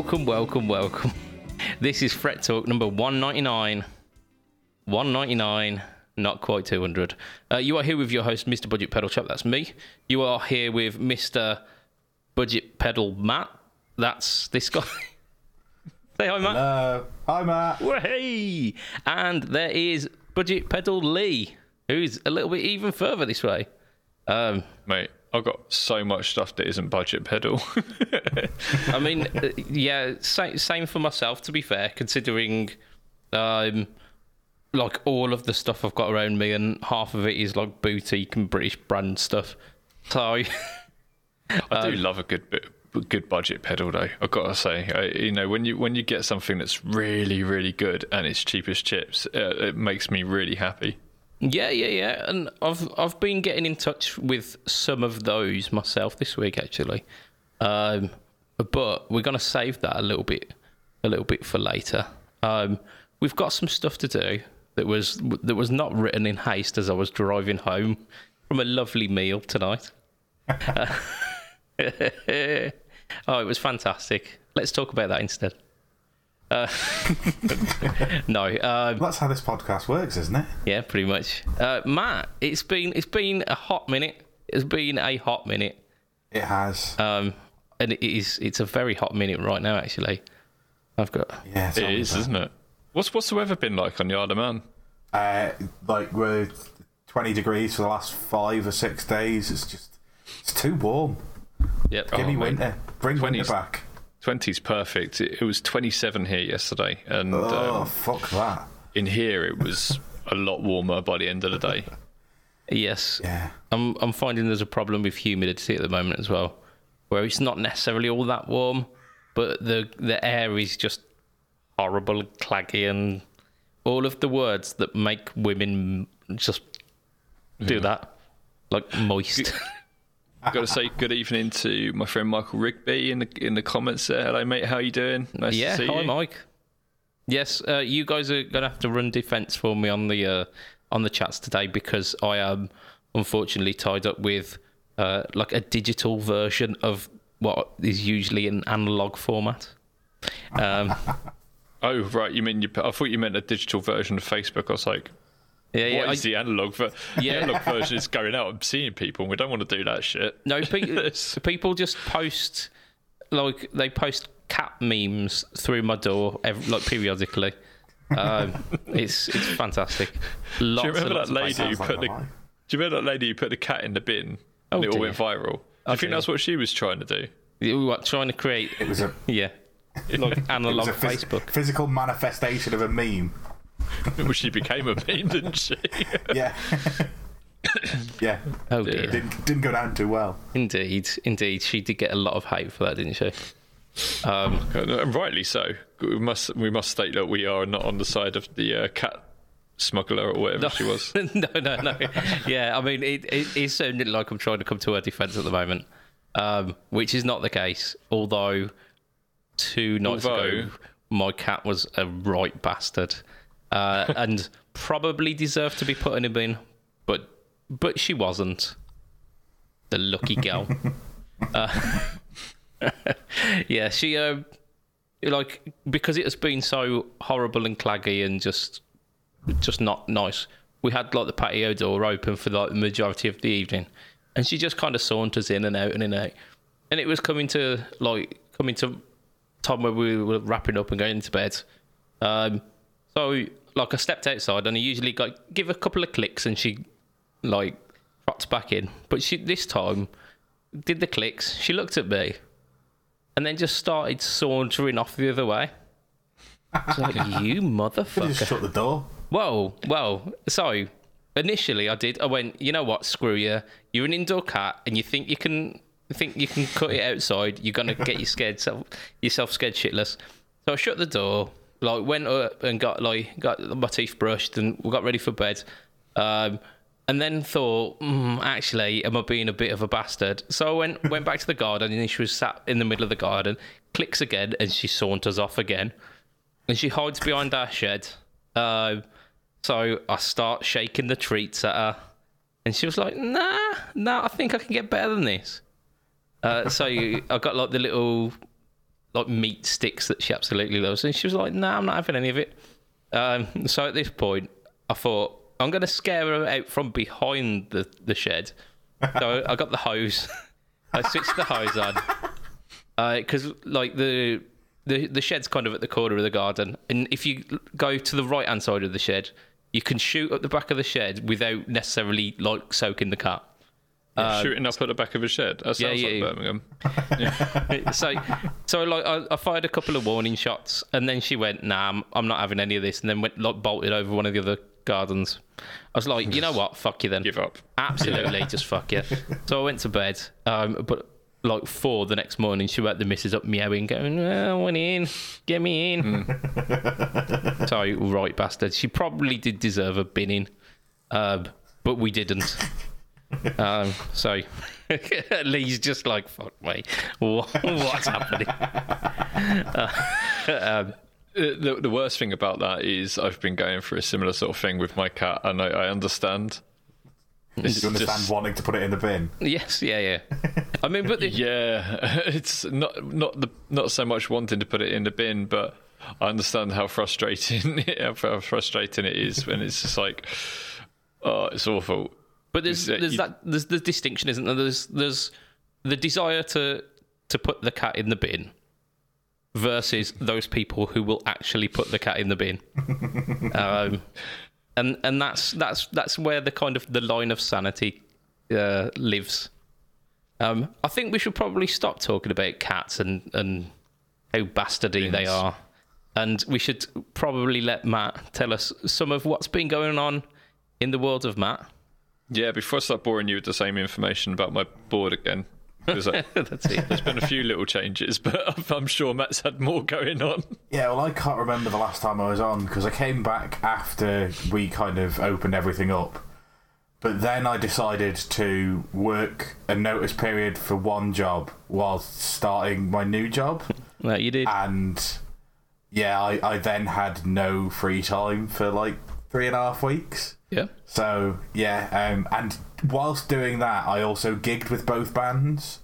Welcome, welcome, welcome. This is Fret Talk number 199. 199, not quite 200. Uh, you are here with your host, Mr. Budget Pedal Chap. That's me. You are here with Mr. Budget Pedal Matt. That's this guy. Say hi, Matt. Uh, hi, Matt. Well, hey! And there is Budget Pedal Lee, who's a little bit even further this way. Um, Mate, I've got so much stuff that isn't budget pedal. I mean, uh, yeah, same, same for myself. To be fair, considering, um, like all of the stuff I've got around me, and half of it is like boutique and British brand stuff. So, I do love a good bit, good budget pedal though. I've got to say, I, you know, when you when you get something that's really really good and it's cheap as chips, uh, it makes me really happy. Yeah, yeah, yeah. And I've I've been getting in touch with some of those myself this week actually, um, but we're gonna save that a little bit, a little bit for later. Um, we've got some stuff to do that was that was not written in haste as I was driving home from a lovely meal tonight. oh, it was fantastic. Let's talk about that instead. Uh, no, um, That's how this podcast works, isn't it? yeah, pretty much. Uh, Matt, it's been it's been a hot minute. It's been a hot minute, It has. um, and it is it's a very hot minute right now. Actually, I've got yeah, It is, isn't it? What's what's the weather been like on Yard of Man? Uh, like we're 20 degrees for the last five or six days. It's just, it's too warm. yep. Give me winter. Bring 20s. winter back. 20's perfect. It, it was 27 here yesterday, and Oh, um, fuck that. in here it was a lot warmer by the end of the day. Yes, Yeah. I'm I'm finding there's a problem with humidity at the moment as well, where it's not necessarily all that warm, but the the air is just horrible, claggy, and all of the words that make women just do that, like moist. I've got to say good evening to my friend Michael Rigby in the in the comments there. Hello, mate. How are you doing? Nice yeah, to see you. hi you. Mike. Yes, uh, you guys are gonna have to run defence for me on the uh, on the chats today because I am unfortunately tied up with uh, like a digital version of what is usually an analog format. Um, Oh, right. You mean you? I thought you meant a digital version of Facebook. I was like, yeah, what yeah. is I- the analog? Ver- Yeah. the analog version is going out and seeing people. and We don't want to do that shit. No, pe- people just post like they post cat memes through my door ev like periodically. Um, it's it's fantastic. Lots Do you remember that lady who Sounds like put the? lie. Do you remember that lady who put the cat in the bin? Oh, and it all went viral. Do you think dear. that's what she was trying to do? You what trying to create? It was a, Yeah, like it analog was a phys- Facebook. physical manifestation of a meme. well, she became a meme, didn't she? Yeah. yeah. Oh dear. Didn't, didn't go down too well. Indeed, indeed, she did get a lot of hate for that, didn't she? Um, and rightly so. We must we must state that we are not on the side of the uh, cat smuggler or whatever she was. no, no, no. Yeah, I mean, it, it is sounding like I'm trying to come to her defence at the moment, um, which is not the case. Although two nights ago, my cat was a right bastard, uh, and probably deserved to be put in a bin, but but she wasn't. The lucky girl. uh, yeah, she um, like because it has been so horrible and claggy and just just not nice. We had like the patio door open for like the majority of the evening, and she just kind of saunters in and out and in and out. And it was coming to like coming to time where we were wrapping up and going into bed. Um, so like I stepped outside and I usually like give a couple of clicks and she like trots back in. But she this time did the clicks. She looked at me and then just started sauntering off the other way. I was like, you You motherfucker. just shut the door. Well, well, so initially I did. I went, you know what? Screw you. You're an indoor cat, and you think you can you think you can cut it outside. You're gonna get you scared self, yourself scared shitless. So I shut the door, like went up and got like got my teeth brushed and we got ready for bed. Um, and then thought, mm, actually, am I being a bit of a bastard? So I went went back to the garden, and she was sat in the middle of the garden. Clicks again, and she saunters off again and she hides behind our shed. Um, so I start shaking the treats at her, and she was like, "Nah, nah, I think I can get better than this." Uh, so I got like the little like meat sticks that she absolutely loves, and she was like, "No, nah, I'm not having any of it." Um, so at this point, I thought I'm going to scare her out from behind the the shed. So I got the hose. I switched the hose on because uh, like the the the shed's kind of at the corner of the garden, and if you go to the right hand side of the shed, you can shoot up the back of the shed without necessarily like soaking the cat. Uh, shooting up at the back of a shed. That sounds yeah, yeah, like Birmingham. Yeah. so, so like I, I, fired a couple of warning shots, and then she went, "Nah, I'm, I'm, not having any of this," and then went like bolted over one of the other gardens. I was like, "You know what? Fuck you then. Give up. Absolutely, just fuck you." So I went to bed, um, but like four the next morning, she woke the missus up meowing, going, oh, "I want in, get me in." Mm. so right bastard. She probably did deserve a binning, uh, but we didn't um, so Lee's just like, fuck me, what, what's happening? Uh, um, the, the worst thing about that is I've been going through a similar sort of thing with my cat, and I, I understand. Do you understand just... wanting to put it in the bin? Yes, yeah, yeah. I mean, but the... yeah, it's not not the not so much wanting to put it in the bin, but I understand how frustrating how frustrating it is when it's just like, oh, it's awful. But there's there's you... that there's the distinction, isn't there? There's there's the desire to to put the cat in the bin versus those people who will actually put the cat in the bin. um, and and that's that's that's where the kind of the line of sanity uh, lives. Um, I think we should probably stop talking about cats and and how bastardy they are, and we should probably let Matt tell us some of what's been going on in the world of Matt. Yeah, before I start boring you with the same information about my board again, because That's it. there's been a few little changes, but I'm sure Matt's had more going on. Yeah, well, I can't remember the last time I was on because I came back after we kind of opened everything up. But then I decided to work a notice period for one job while starting my new job. That you did. And yeah, I, I then had no free time for like three and a half weeks. Yeah. So yeah, um, and whilst doing that, I also gigged with both bands.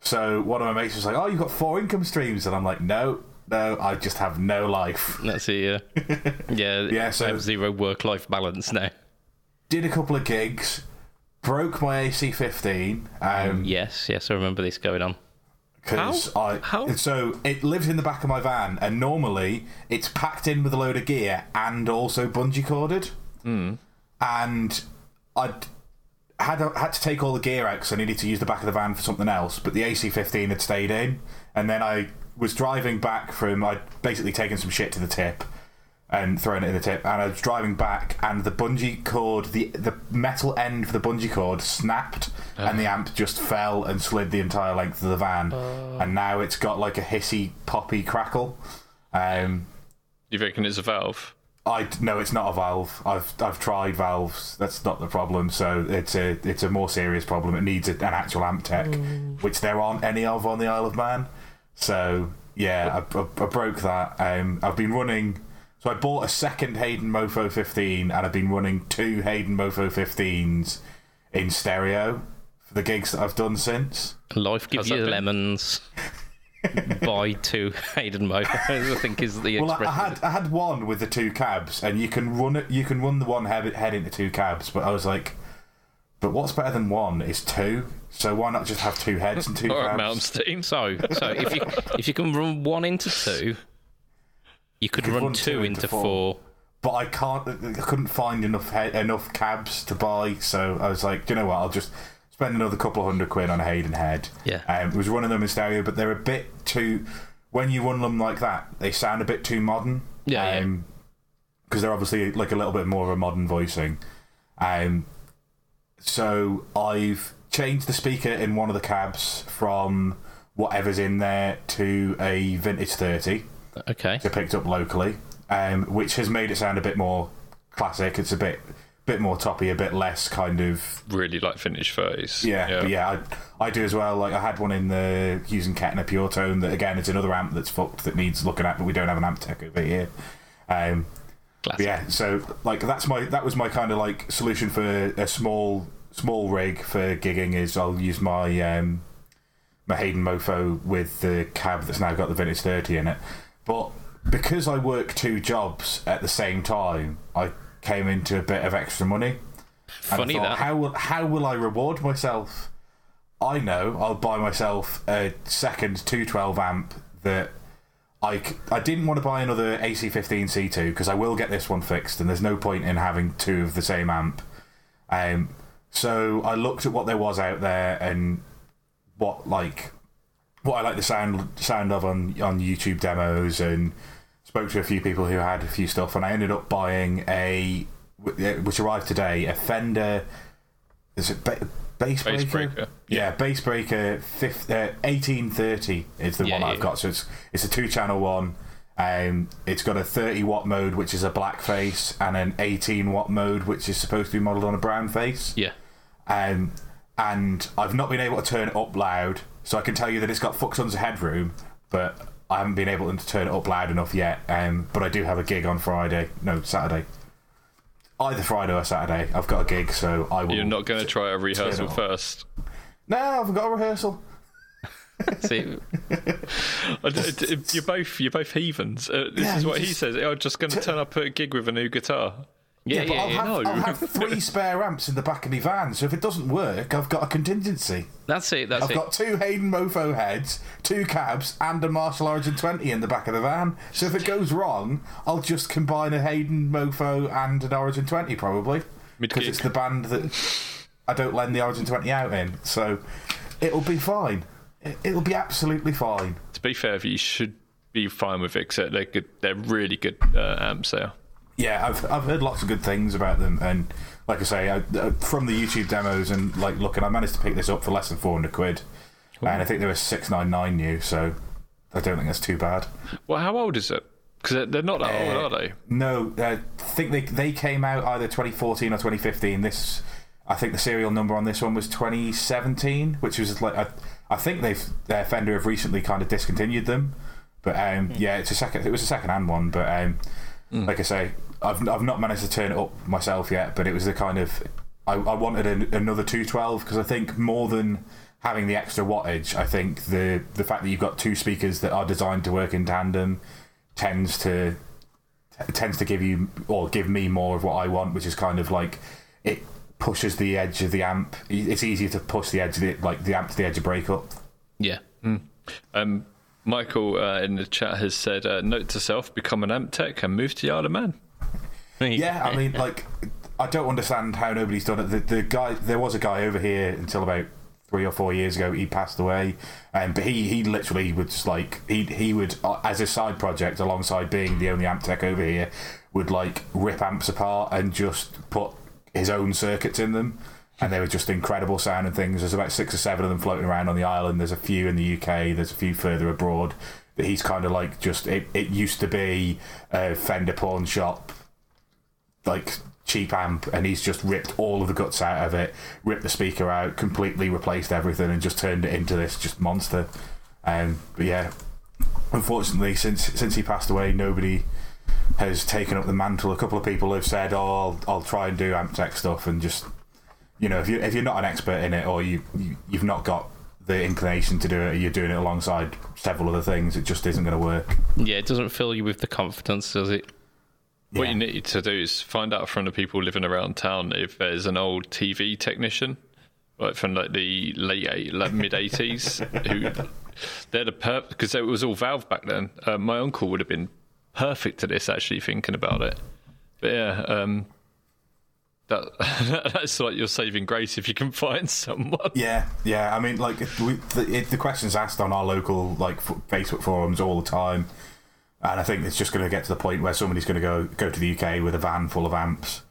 So one of my mates was like, "Oh, you've got four income streams," and I'm like, "No, no, I just have no life." That's it. Yeah. yeah. yeah. So I have zero work-life balance now. Did a couple of gigs, broke my AC15. Um, yes, yes, I remember this going on. Because I How? so it lives in the back of my van, and normally it's packed in with a load of gear and also bungee corded. Mm and I had had to take all the gear out because I needed to use the back of the van for something else. But the AC15 had stayed in, and then I was driving back from I'd basically taken some shit to the tip and thrown it in the tip, and I was driving back, and the bungee cord, the the metal end for the bungee cord snapped, uh-huh. and the amp just fell and slid the entire length of the van, uh. and now it's got like a hissy poppy crackle. Um, you reckon it's a valve? I no, it's not a valve. I've I've tried valves. That's not the problem. So it's a it's a more serious problem. It needs a, an actual amp tech, mm. which there aren't any of on the Isle of Man. So yeah, I, I, I broke that. Um, I've been running. So I bought a second Hayden Mofo 15, and I've been running two Hayden Mofo 15s in stereo for the gigs that I've done since. Life gives you lemons. buy two Hayden Mofos. I think is the well, I had I had one with the two cabs, and you can run it. You can run the one head, head into two cabs, but I was like, but what's better than one is two. So why not just have two heads and two or cabs? Malmsteen. So so if you if you can run one into two, you could, run, run, two, two into, into four. four. But I can't. I couldn't find enough head, enough cabs to buy, so I was like, you know what? I'll just spend another couple of hundred quid on a Hayden head. Yeah. Um, it was running them in stereo, but they're a bit too. When you run them like that, they sound a bit too modern. Yeah. Because um, yeah. they're obviously like a little bit more of a modern voicing. Um, so I've changed the speaker in one of the cabs from whatever's in there to a vintage 30. Okay. So picked up locally, um, which has made it sound a bit more classic. It's a bit bit more toppy, a bit less kind of really like vintage phase. Yeah, yeah, yeah I, I do as well. Like I had one in the Hughes & Kettner Pure Tone that again it's another amp that's fucked that needs looking at, but we don't have an amp tech over here. Um, yeah, so like that's my that was my kind of like solution for a small small rig for gigging is I'll use my um, my Hayden Mofo with the cab that's now got the vintage 30 in it. But because I work two jobs at the same time, I came into a bit of extra money. Funny thought, that. How will how will I reward myself? I know I'll buy myself a second 212 amp that I, I didn't want to buy another AC15 C2 because I will get this one fixed and there's no point in having two of the same amp. Um, so I looked at what there was out there and what like what I like the sound sound of on on YouTube demos and spoke to a few people who had a few stuff and I ended up buying a which arrived today a Fender is it ba- Bassbreaker? Bass breaker, Yeah, Bassbreaker fifth, uh, 1830 is the Yeah, one yeah, I've got. So it's it's a two channel one. Um, it's got a 30 watt mode, which is a black face, and an 18 watt mode, which is supposed to be modelled on a brown face. Yeah. Um, and I've not been able to turn it up loud, so I can tell you that it's got fuck tons of headroom, but I haven't been able to turn it up loud enough yet. Um, but I do have a gig on Friday, no Saturday, either Friday or Saturday. I've got a gig, so I will. You're not going to try a rehearsal first. No, I've got a rehearsal. See, I d- d- You're both you're both heathens. Uh, this Yeah, is what he says. I'm just going to turn up at a gig with a new guitar. Yeah, but yeah, I'll, yeah. have, no. I'll have three spare amps in the back of my van, so if it doesn't work, I've got a contingency. That's it. That's it. I've it. got two Hayden Mofo heads, two cabs, and a Marshall Origin 20 in the back of the van. So if it goes wrong, I'll just combine a Hayden Mofo and an Origin 20 probably. Because it's the band that I don't lend the Origin 20 out in. So it'll be fine. It- It'll be absolutely fine. To be fair, you should be fine with it. Except they're good. They're really good uh, amps. There. Yeah, I've I've heard lots of good things about them, and like I say, I, uh, from the YouTube demos and like looking, I managed to pick this up for less than four hundred quid, and I think they were six nine nine new, so I don't think that's too bad. Well, how old is it? Because they're not that Uh, old, are they? No, I think they they came out either twenty fourteen or twenty fifteen. This, I think the serial number on this one was twenty seventeen, which was like I, I think they've uh, Fender have recently kind of discontinued them, but um, yeah, it's a second. It was a second hand one, but um, like I say, I've I've not managed to turn it up myself yet, but it was the kind of I, I wanted an, another two twelve because I think more than having the extra wattage, I think the the fact that you've got two speakers that are designed to work in tandem tends to t- tends to give you or give me more of what I want, which is kind of like it pushes the edge of the amp. It's easier to push the edge of the like the amp to the edge of breakup. yeah. Um, Michael uh, in the chat has said, uh, "Note to self: become an amp tech and move to the Isle of Man." Yeah, I mean, like I don't understand how nobody's done it. The, the guy, there was a guy over here until about three or four years ago. He passed away, um, but he he literally would just like he he would uh, as a side project alongside being the only amp tech over here would like rip amps apart and just put his own circuits in them. And they were just incredible sounding things. There's about six or seven of them floating around on the island. There's a few in the UK. There's a few further abroad. That he's kind of like just. It, it used to be a Fender pawn shop like cheap amp and he's just ripped all of the guts out of it ripped the speaker out completely replaced everything and just turned it into this just monster um, but yeah unfortunately since since he passed away nobody has taken up the mantle a couple of people have said oh I'll, I'll try and do amp tech stuff and just you know if you if you're not an expert in it or you, you you've not got the inclination to do it you're doing it alongside several other things it just isn't going to work Yeah, it doesn't fill you with the confidence, does it? What you need to do is find out from the people living around town if there's an old TV technician, like from like the late eight, like mid eighties, who they're the perp because it was all valve back then. Uh, my uncle would have been perfect to this. Actually, thinking about it, but yeah, um, that that's like your saving grace if you can find someone. Yeah, yeah. I mean, like we, the, it, the questions asked on our local like Facebook forums all the time, and I think it's just going to get to the point where somebody's going to go go to the UK with a van full of amps,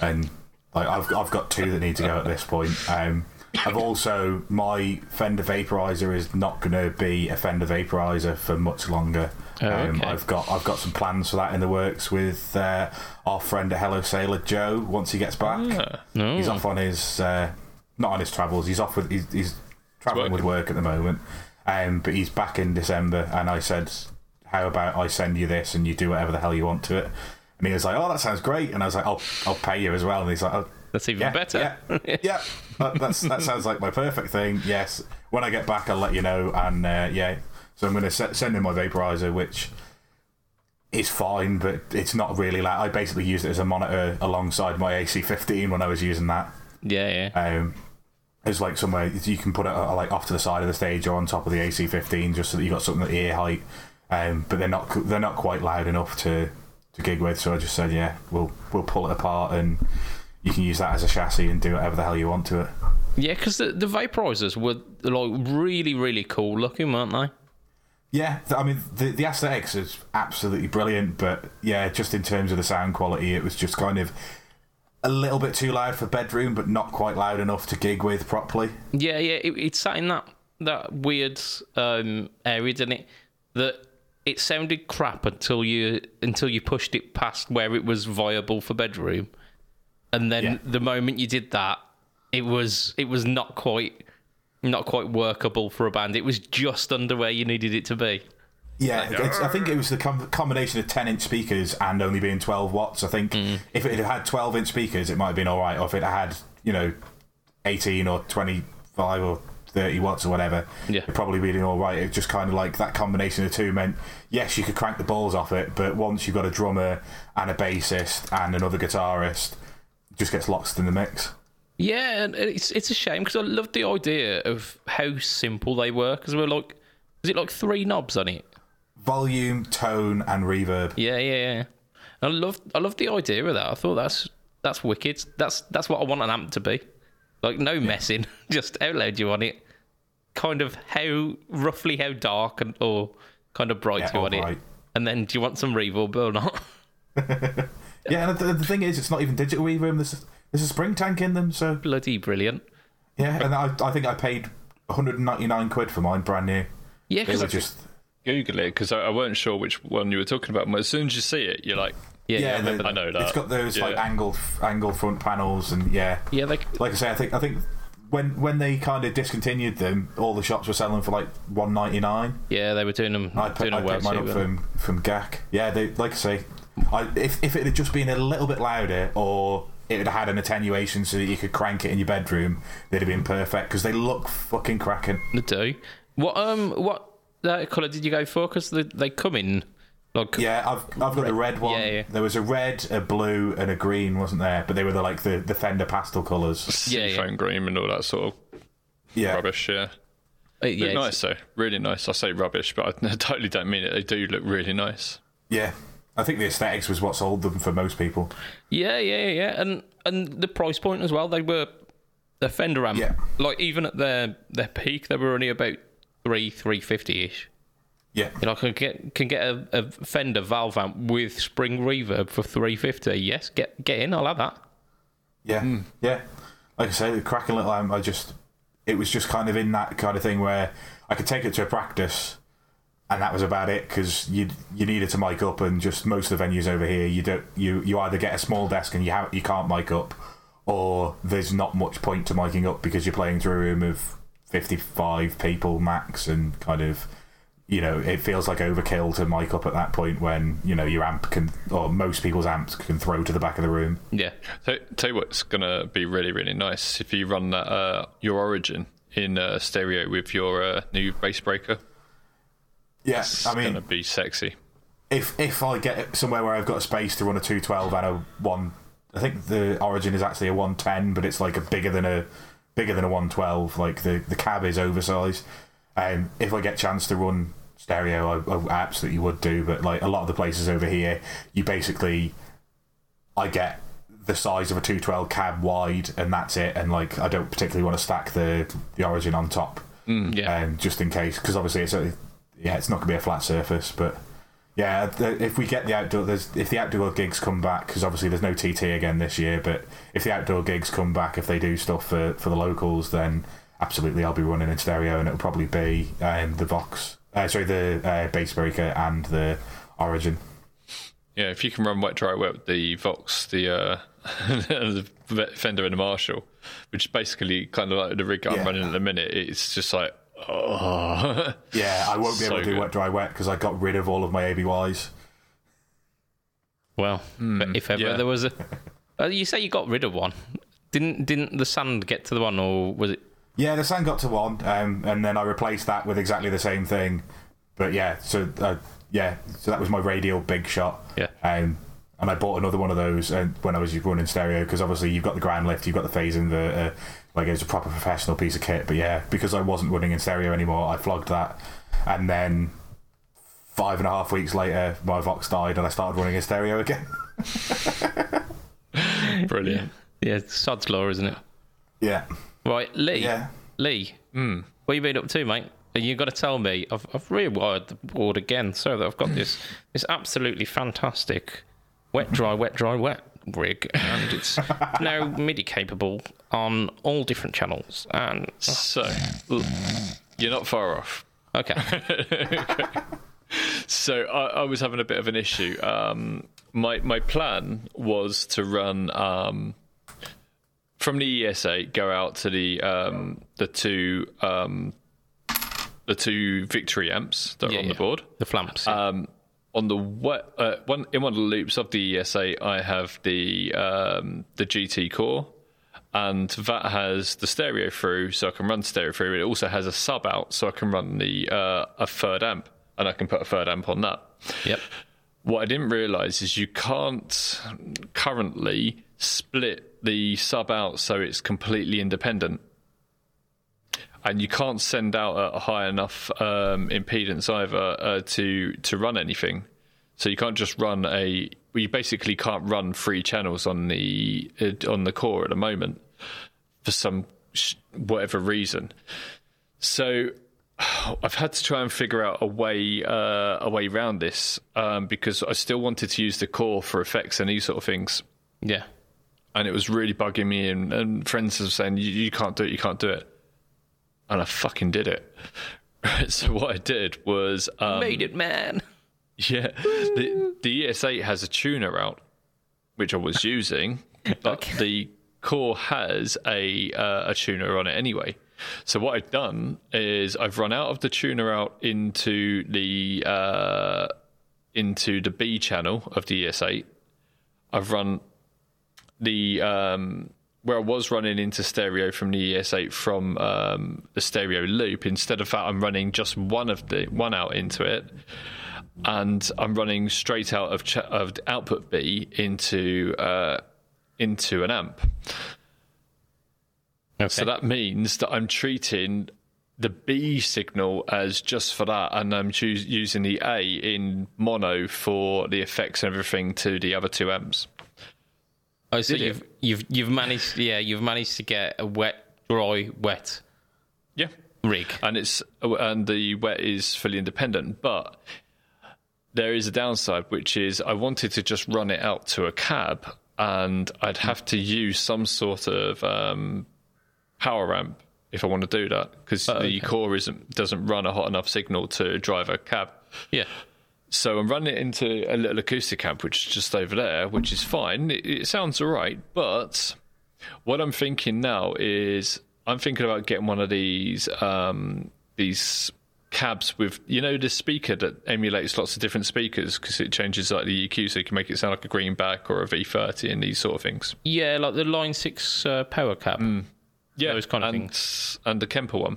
and like I've I've got two that need to go at this point. Um, I've also my Fender vaporizer is not going to be a Fender vaporizer for much longer. Oh, um. I've got I've got some plans for that in the works with uh, our friend at Hello Sailor Joe. Once he gets back, Ah. No. he's off on his uh, not on his travels. He's off with he's, he's traveling with work at the moment. Um, but he's back in December, and I said, "How about I send you this and you do whatever the hell you want to it?" And he was like, "Oh, that sounds great." And I was like, "I'll I'll pay you as well." And he's like, oh, That's even Yeah, better. Yeah, yeah. That, that's, that sounds like my perfect thing. Yes. When I get back, I'll let you know. And uh, yeah, so I'm going to se- send in my vaporizer, which is fine, but it's not really loud. I basically used it as a monitor alongside my AC15 when I was using that. Yeah, yeah. Um, it's like somewhere you can put it uh, like off to the side of the stage or on top of the AC15, just so that you've got something at ear height. Um, but they're not they're not quite loud enough to, to gig with. So I just said, yeah, we'll we'll pull it apart and you can use that as a chassis and do whatever the hell you want to it. Yeah, because the, the vaporizers were like really, really cool looking, weren't they? Yeah, I mean the the aesthetics is absolutely brilliant, but yeah, just in terms of the sound quality, it was just kind of a little bit too loud for bedroom, but not quite loud enough to gig with properly. Yeah, yeah. It, it sat in that that weird um, area, didn't it? That it sounded crap until you until you pushed it past where it was viable for bedroom, and then Yeah. the moment you did that, it was it was not quite not quite workable for a band. It was just under where you needed it to be. Yeah, it's, I think it was the com- combination of 10 inch speakers and only being 12 watts. I think mm. if it had had 12 inch speakers, it might have been all right. Or if it had, you know, 18 or 25 or 30 watts or whatever, Yeah. it'd probably been all right. It just kind of like that combination of two meant, yes, you could crank the balls off it, but once you've got a drummer and a bassist and another guitarist, it just gets lost in the mix. Yeah, and it's it's a shame because I loved the idea of how simple they were. Because we were like, is it like three knobs on it? Volume, tone, and reverb. Yeah, yeah, yeah. I love I love the idea of that. I thought that's that's wicked. That's that's what I want an amp to be. Like no messing, just how loud you want it. Kind of how roughly how dark and or kind of bright Yeah, you want alright. it. And then do you want some reverb or not? Yeah, and the, the thing is, it's not even digital reverb. There's, there's a spring tank in them, so Bloody brilliant. Yeah, and I, I think I paid 199 quid for mine, brand new. Yeah, because I just Google it because I, I weren't sure which one you were talking about. But as soon as you see it, you're like, yeah, yeah, yeah, I the- remember I know that. it's got those like angled angled front panels, and yeah, yeah, they, like I say, I think I think when when they kind of discontinued them, all the shops were selling for like 199. yeah, they were doing them I, put, doing I them well picked mine too. up from from GAK. Yeah, they like I say, I, if if it had just been a little bit louder or it had had an attenuation so that you could crank it in your bedroom, they'd have been perfect because they look fucking cracking. they? They do. What um what uh, colour did you go for? Because they they come in like Yeah, I've I've got the red one. Yeah, yeah. There was a red, a blue, and a green, wasn't there? But they were the like the, the Fender pastel colours. Yeah, yeah. seafoam green and all that sort of Yeah, rubbish. Yeah, uh, yeah, look nice though, really nice. I say rubbish, but I totally don't mean it. They do look really nice. yeah. I think the aesthetics was what sold them for most people. Yeah, yeah, yeah, yeah, and and the price point as well. They were the Fender amp. Yeah. Like even at their their peak, they were only about three three fifty ish. Yeah, You know, I can get can get a, a Fender valve amp with spring reverb for three fifty. Yes, get get in. I'll have that. yeah, hmm. yeah. Like I say, the cracking little amp. I just, it was just kind of in that kind of thing where I could take it to a practice, and that was about it because you you needed to mic up, and just most of the venues over here, you don't you you either get a small desk and you have you can't mic up, or there's not much point to miking up because you're playing to a room of 55 people max and kind of you know it feels like overkill to mic up at that point when you know your amp can or most people's amps can throw to the back of the room Yeah, So, tell you what's gonna be really really nice if you run that uh, your Origin in uh, stereo with your uh, new Bassbreaker. Yeah i mean gonna be sexy. if if i get somewhere where i've got a space to run a 212 and a 1 i think the origin is actually a 110 but it's like a bigger than a bigger than a 112 like the the cab is oversized um if i get a chance to run stereo I, I absolutely would do but like a lot of the places over here you basically i get the size of a 212 cab wide and that's it and like i don't particularly want to stack the the origin on top yeah. um, just in case because obviously it's a, yeah it's not going to be a flat surface but yeah the, if we get the outdoor there's if the outdoor gigs come back because obviously there's no TT again this year but if the outdoor gigs come back if they do stuff for, for the locals then absolutely I'll be running in stereo and it'll probably be um, the Vox uh, sorry the uh, Bassbreaker and the Origin Yeah, if you can run wet dry wet with the Vox, the uh, the Fender and the Marshall, which is basically kind of like the rig I'm Yeah. running at the minute, it's just like oh yeah I won't be able to do good. wet dry wet because I got rid of all of my ABYs Well, but if ever yeah. there was a, uh, you say you got rid of one. Didn't didn't the sand get to the one, or was it? Yeah, the sound got to one, um, and then I replaced that with exactly the same thing. But yeah, so uh, yeah, so that was my radial big shot. Yeah. Um, and I bought another one of those uh, when I was running stereo because obviously you've got the ground lift, you've got the phase inverter, like it's a proper professional piece of kit. But yeah, because I wasn't running in stereo anymore, I flogged that, and then five and a half weeks later, my Vox died, and I started running in stereo again. Brilliant. Yeah, sod's law, isn't it? yeah, Right, Lee. yeah. Lee, hmm. what you been up to, mate? And you got to tell me. I've I've rewired the board again so that I've got this this absolutely fantastic wet dry wet dry wet rig, and it's now MIDI capable on all different channels. And So, you're not far off. okay, So I, I was having a bit of an issue. Um, my my plan was to run um, from the ES8, go out to the um, the two um, the two Victory amps that are Yeah, on yeah. the board. the flamps. Um, on the uh, one in one of the loops of the ES8, I have the um, the GT core, and that has the stereo through, so I can run stereo through. It also has a sub out, so I can run the uh, a third amp, and I can put a third amp on that. yep. What I didn't realise is you can't currently split the sub out so it's completely independent. And you can't send out a high enough um, impedance either uh, to to run anything. So you can't just run a. well, You basically can't run three channels on the uh, on the core at the moment for some whatever reason. So I've had to try and figure out a way uh, a way around this um, because I still wanted to use the core for effects and these sort of things, Yeah. and it was really bugging me. And, and friends were saying, you, "You can't do it. You can't do it," and I fucking did it. so what I did was, um, Made it, man. yeah, the the ES8 has a tuner out, which I was using, but the core has a uh, a tuner on it anyway. So what I've done is I've run out of the tuner out into the uh, into the B channel of the ES8. I've run the um, where I was running into stereo from the ES8 from um, the stereo loop. Instead of that, I'm running just one of the one out into it, and I'm running straight out of ch- of output B into uh, into an amp. Okay. So that means that I'm treating the B signal as just for that, and I'm choos- using the A in mono for the effects and everything to the other two amps. oh, so did you've you've you've managed. Yeah, you've managed to get a wet, dry, wet Yeah, rig. and it's and the wet is fully independent, but there is a downside, which is I wanted to just run it out to a cab, and I'd have to use some sort of um, power amp if I want to do that because the core isn't doesn't run a hot enough signal to drive a cab. Yeah. So I'm running it into a little acoustic amp, which is just over there, which is fine. It, it sounds all right, but what I'm thinking now is I'm thinking about getting one of these um, these cabs with you know the speaker that emulates lots of different speakers because it changes like the EQ, so you can make it sound like a greenback or a V30 and these sort of things. Yeah, like the Line Six uh, power cab. Yeah, Those kind of and, And the Kemper one.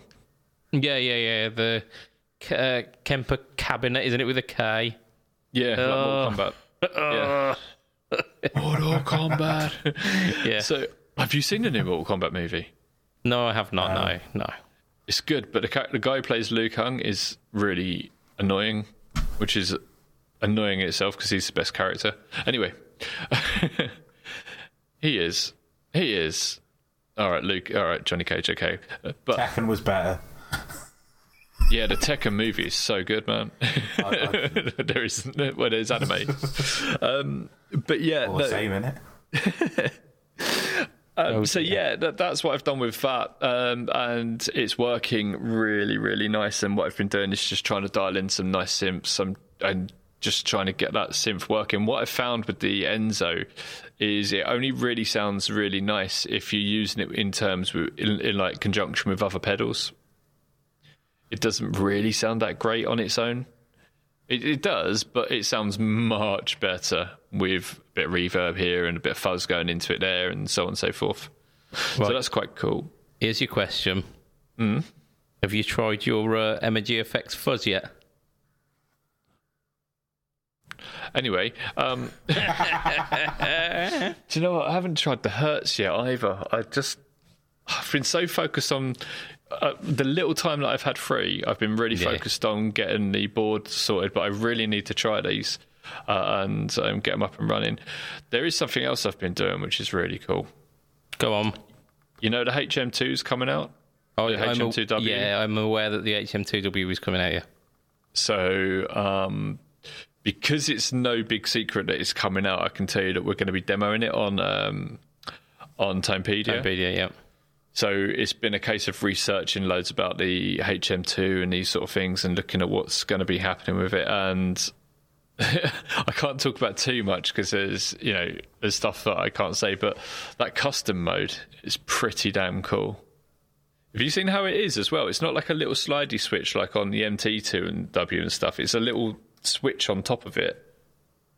Yeah, yeah, yeah. The uh, Kemper cabinet, isn't it, with a K? Yeah, like Mortal Kombat. Yeah. Mortal Kombat. Yeah. so, have you seen the new Mortal Kombat movie? no, I have not. no, no. It's good, but the, the guy who plays Liu Kang is really annoying, which is annoying in itself because he's the best character. Anyway, he is. He is. All right, Luke. All right, Johnny Cage. Okay, but Tekken was better. yeah, the Tekken movie is so good, man. there is well, there's anime. um, but yeah, All no, the same, innit? Um, so yeah, that, that's what I've done with that, um, and it's working really, really nice. And what I've been doing is just trying to dial in some nice synths, some and just trying to get that synth working. What I found with the Enzo is it only really sounds really nice if you're using it in terms with, in, in like conjunction with other pedals. It doesn't really sound that great on its own. It, it does, but it sounds much better with a bit of reverb here and a bit of fuzz going into it there, and so on and so forth. So that's quite cool. Here's your question. Have you tried your uh, Emoji Effects fuzz yet? Anyway, um, do you know what? I haven't tried the Hertz yet either. I just I've been so focused on uh, the little time that I've had free. I've been really Yeah. focused on getting the board sorted, but I really need to try these uh, and um, get them up and running. There is something else I've been doing, which is really cool. Go on. You know, the HM2 is coming out. Oh, The I'm a- HM2W? yeah, I'm aware that the HM2W is coming out. Yeah. So, um, because it's no big secret that it's coming out, I can tell you that we're going to be demoing it on um, on Timepedia. Nvidia, yeah. So it's been a case of researching loads about the HM2 and these sort of things, and looking at what's going to be happening with it. And I can't talk about too much because there's you know there's stuff that I can't say, but that custom mode is pretty damn cool. Have you seen how it is as well? It's not like a little slidey switch like on the MT2 and W and stuff. It's a little switch on top of it.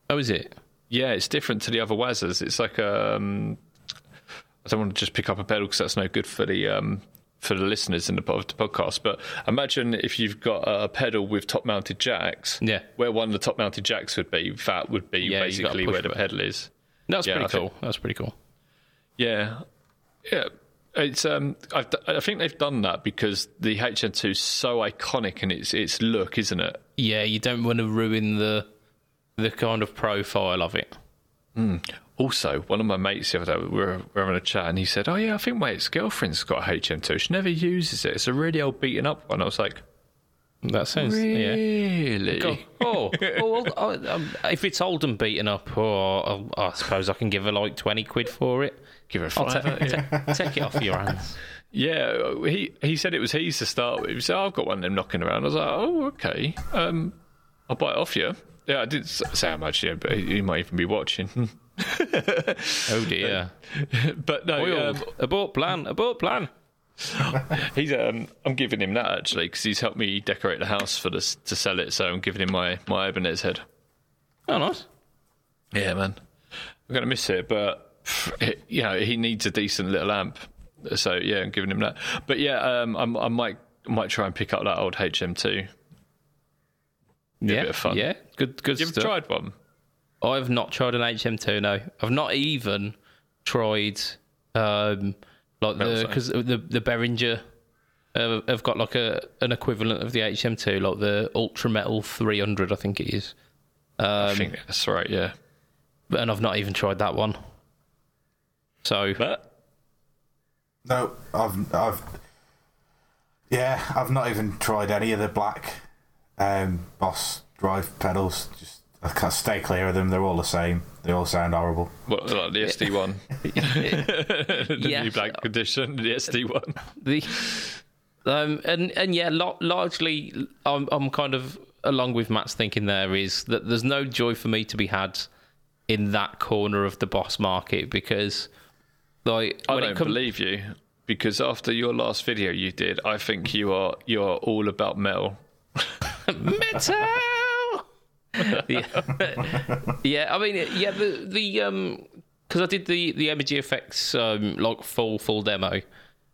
Oh, is it? Yeah, it's different to the other Wazas. It's like um, I don't want to just pick up a pedal because that's no good for the um, for the listeners in the, the podcast. But imagine if you've got a pedal with top-mounted jacks. Yeah. Where one of the top-mounted jacks would be, that would be Yeah, you've got a basically where the pedal is. That's Yeah, pretty I think- cool. That's pretty cool. Yeah, yeah. It's um, I've, I think they've done that because the HM2 is so iconic in its its look, isn't it? Yeah, you don't want to ruin the the kind of profile of it. Also, one of my mates the other day, we were, we were having a chat, and he said, "Oh yeah, I think my ex girlfriend's got a HM2. She never uses it. It's a really old beaten up one." I was like, That sounds "Really?" Go- Oh, oh well, I- um, if it's old and beaten up, or I suppose I can give her like twenty quid for it. Give her a I'll ta- fiver. yeah. ta- take it off your hands. Yeah, he he said it was his to start with. He said, "Oh, "I've got one of them knocking around." I was like, "Oh, okay. Um, I'll buy it off you." Yeah, I didn't say how much, yeah, but he, he might even be watching. Oh dear. but no, um, abort plan. Abort plan. He's um, I'm giving him that actually because he's helped me decorate the house for this to sell it. So I'm giving him my my Ibanez head. Oh, nice. Yeah, man, I'm gonna miss it, but pff, you know he needs a decent little amp. So yeah, I'm giving him that. But yeah, um, I'm, I might might try and pick up that old HM2. Yeah, bit of fun. yeah, good, good You've stuff. tried one? I've not tried an HM2. No, I've not even tried um, like the because the the Behringer uh, have got like a an equivalent of the HM2, like the Ultra Metal 300, I think it is. I Um, think that's right. Yeah, and I've not even tried that one. So but No, I've, I've, yeah, I've not even tried any of the black um, Boss drive pedals. Just I can't stay clear of them. They're all the same. They all sound horrible. what like the SD one, the Yeah. new black edition, the SD one. the um and and yeah, lo- largely I'm I'm kind of along with Matt's thinking there is that there's no joy for me to be had in that corner of the boss market because like I when don't it comes believe you because after your last video you did, I think you are you are all about metal. metal. Yeah. yeah, I mean, yeah, the the um, because I did the the Energy Effects um like full full demo.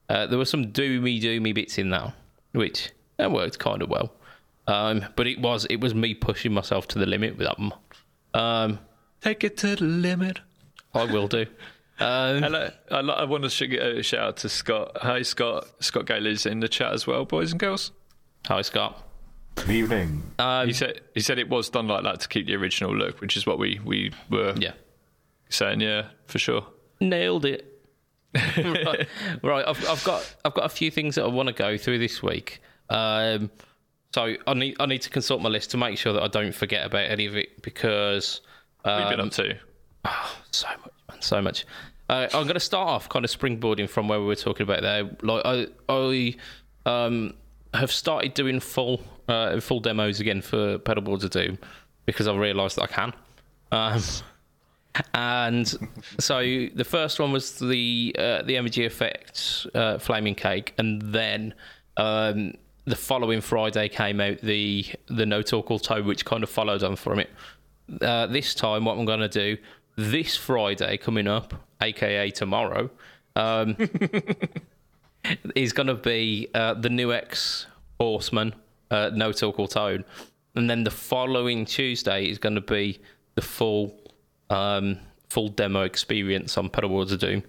Uh, there were some doomy doomy bits in that, which that worked kind of well. Um, but it was it was me pushing myself to the limit with that. one. Um, Take it to the limit. I will do. Um, Hello, I, I want to sh- uh, shout out to Scott. Hi, Scott. Scott Gailey's in the chat as well, boys and girls. hi Scott. Good evening. Um, He said he said it was done like that to keep the original look, which is what we we were yeah. saying. Yeah, for sure. nailed it. right, right. I've, I've got I've got a few things that I want to go through this week. Um, so I need I need to consult my list to make sure that I don't forget about any of it because We've been um, up to. so much, man, so much. Uh, I'm going to start off kind of springboarding from where we were talking about there. Like I, I um, have started doing full, uh, full demos again for pedalboards of doom because I've realised that I can. Um, and so the first one was the uh, the energy Effects uh, Flaming Cake, and then um, the following Friday came out the the No Talk Toe, which kind of followed on from it. Uh, this time, what I'm going to do this Friday coming up, aka tomorrow, um, is going to be uh, the new X Horseman, uh, No Talk or Tone, and then the following Tuesday is going to be the full um, full demo experience on Pedalboards of Doom.